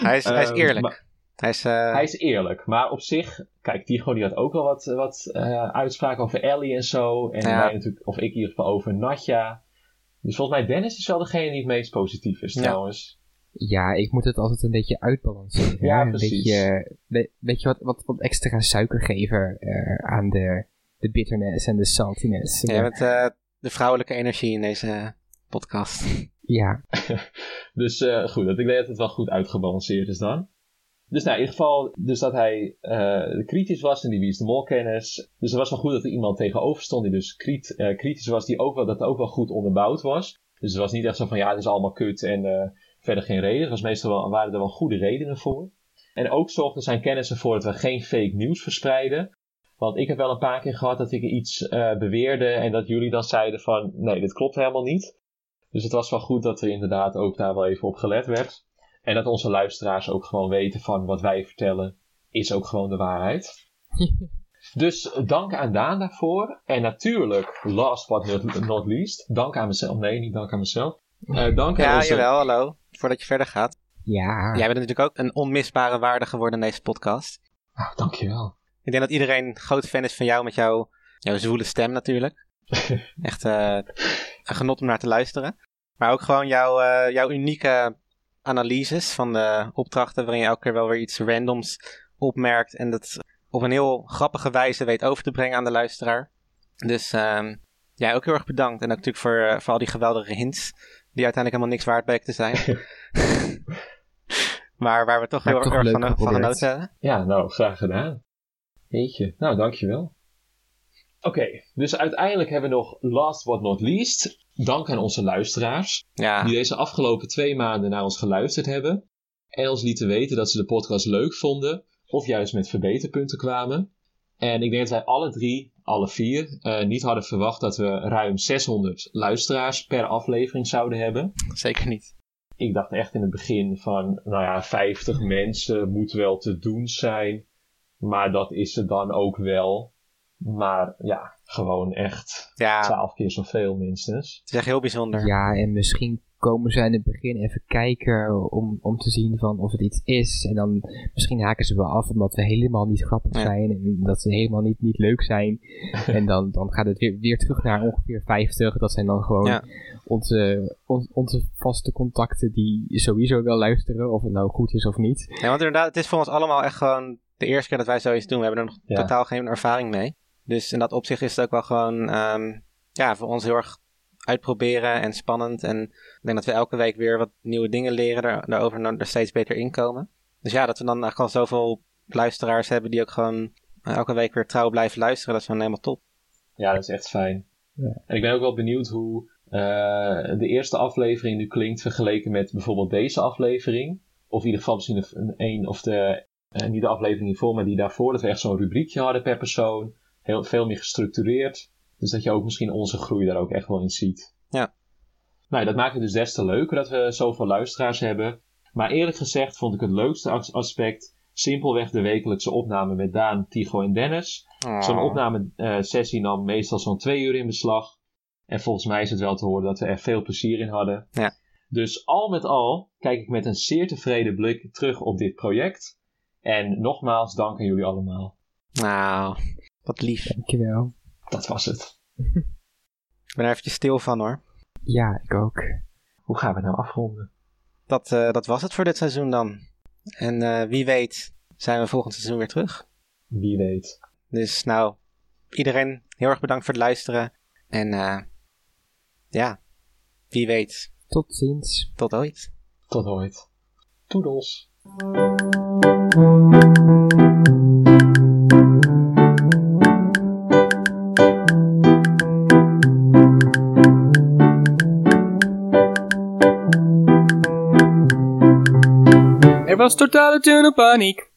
Hij is, hij is Ehm, eerlijk. maar- hij is, eh, hij is eerlijk, maar op zich, kijk, Tigo die had ook wel wat, wat eh, uitspraken over Ellie en zo. En Ja. wij natuurlijk, of ik in ieder geval over Natja. Dus volgens mij Dennis is wel degene die het meest positief is Ja. trouwens. Ja, ik moet het altijd een beetje uitbalanceren. Ja, Een precies. beetje, we- weet je wat, wat, wat extra suiker geven eh, aan de, de bitterness en de saltiness. jij bent eh, de vrouwelijke energie in deze podcast. Ja, Dus eh, goed, dat, ik denk dat het wel goed uitgebalanceerd is dan. Dus nou, in ieder geval, dus dat hij eh, kritisch was en die wie is de mol kennis. Dus het was wel goed dat er iemand tegenover stond die dus krit- eh, kritisch was, die ook wel, dat ook wel goed onderbouwd was. Dus het was niet echt zo van ja, het is allemaal kut en eh, verder geen reden. Was meestal wel, waren er wel goede redenen voor. En ook zorgde zijn kennis ervoor dat we geen fake nieuws verspreiden. Want ik heb wel een paar keer gehad dat ik iets eh, beweerde en dat jullie dan zeiden van nee, dit klopt helemaal niet. Dus het was wel goed dat er inderdaad ook daar wel even op gelet werd. En dat onze luisteraars ook gewoon weten van wat wij vertellen is ook gewoon de waarheid. dus dank aan Daan daarvoor. En natuurlijk, last but not, not least, dank aan mezelf. Nee, niet dank aan mezelf. Eh, dank Ja, jawel, hallo. Voordat je verder gaat. ja. Jij bent natuurlijk ook een onmisbare waarde geworden in deze podcast. Ah, dankjewel. Ik denk dat iedereen groot fan is van jou met jouw, jouw zwoele stem natuurlijk. Echt eh, een genot om naar te luisteren. Maar ook gewoon jouw, eh, jouw unieke analyses van de opdrachten waarin je elke keer wel weer iets randoms opmerkt en dat op een heel grappige wijze weet over te brengen aan de luisteraar. Dus ehm ja, ook heel erg bedankt. En ook natuurlijk voor, voor al die geweldige hints die uiteindelijk helemaal niks waard bleken te zijn. maar waar we toch heel toch erg van, van genoten hebben. Ja, nou, graag gedaan. Jeetje, nou, dankjewel. Oké, dus uiteindelijk hebben we nog, last but not least, dank aan onze luisteraars. Ja, die deze afgelopen twee maanden naar ons geluisterd hebben en ons lieten weten dat ze de podcast leuk vonden of juist met verbeterpunten kwamen. En ik denk dat wij alle drie, alle vier, eh, niet hadden verwacht dat we ruim 600 luisteraars per aflevering zouden hebben. zeker niet. Ik dacht echt in het begin van, nou ja, 50 mensen moet wel te doen zijn, maar dat is het dan ook wel. Maar ja, gewoon echt Ja, twaalf keer zoveel minstens. het is echt heel bijzonder. Ja, en misschien komen ze in het begin even kijken om, om te zien van of het iets is. En dan misschien haken ze wel af omdat we helemaal niet grappig Ja. zijn en dat ze helemaal niet, niet leuk zijn. en dan, dan gaat het weer, weer terug naar ongeveer 50. Dat zijn dan gewoon Ja. onze, on- onze vaste contacten die sowieso wel luisteren, of het nou goed is of niet. Nee, want inderdaad, het is voor ons allemaal echt gewoon de eerste keer dat wij zoiets doen. We hebben er nog Ja. totaal geen ervaring mee. Dus in dat opzicht is het ook wel gewoon, ehm, ja, voor ons heel erg uitproberen en spannend. En ik denk dat we elke week weer wat nieuwe dingen leren, daar, daarover en er steeds beter inkomen. Dus ja, dat we dan eigenlijk al zoveel luisteraars hebben die ook gewoon eh, elke week weer trouw blijven luisteren, dat is gewoon helemaal top. Ja, dat is echt fijn. En ik ben ook wel benieuwd hoe eh, de eerste aflevering nu klinkt vergeleken met bijvoorbeeld deze aflevering. Of in ieder geval misschien een, een of de, eh, niet de aflevering hiervoor, maar die daarvoor. Dat we echt zo'n rubriekje hadden per persoon. Heel, veel meer gestructureerd. Dus dat je ook misschien onze groei daar ook echt wel in ziet. Ja. Nou, dat maakt het dus des te leuker dat we zoveel luisteraars hebben. Maar eerlijk gezegd vond ik het leukste as- aspect simpelweg de wekelijkse opname met Daan, Tigo en Dennis. Zo'n Oh. opnamesessie nam meestal zo'n twee uur in beslag. En volgens mij is het wel te horen dat we er veel plezier in hadden. Ja. Dus al met al kijk ik met een zeer tevreden blik terug op dit project. En nogmaals dank aan jullie allemaal. Nou, wat lief. Dankjewel. Dat was het. Ik ben er eventjes stil van hoor. Ja, ik ook. Hoe gaan we nou afronden? Dat, eh, dat was het voor dit seizoen dan. En eh, wie weet zijn we volgend seizoen weer terug. Wie weet. Dus nou, iedereen heel erg bedankt voor het luisteren. En eh, ja, wie weet, Tot ziens. tot ooit. Tot ooit. Toedels. Er was totale tunnelpaniek.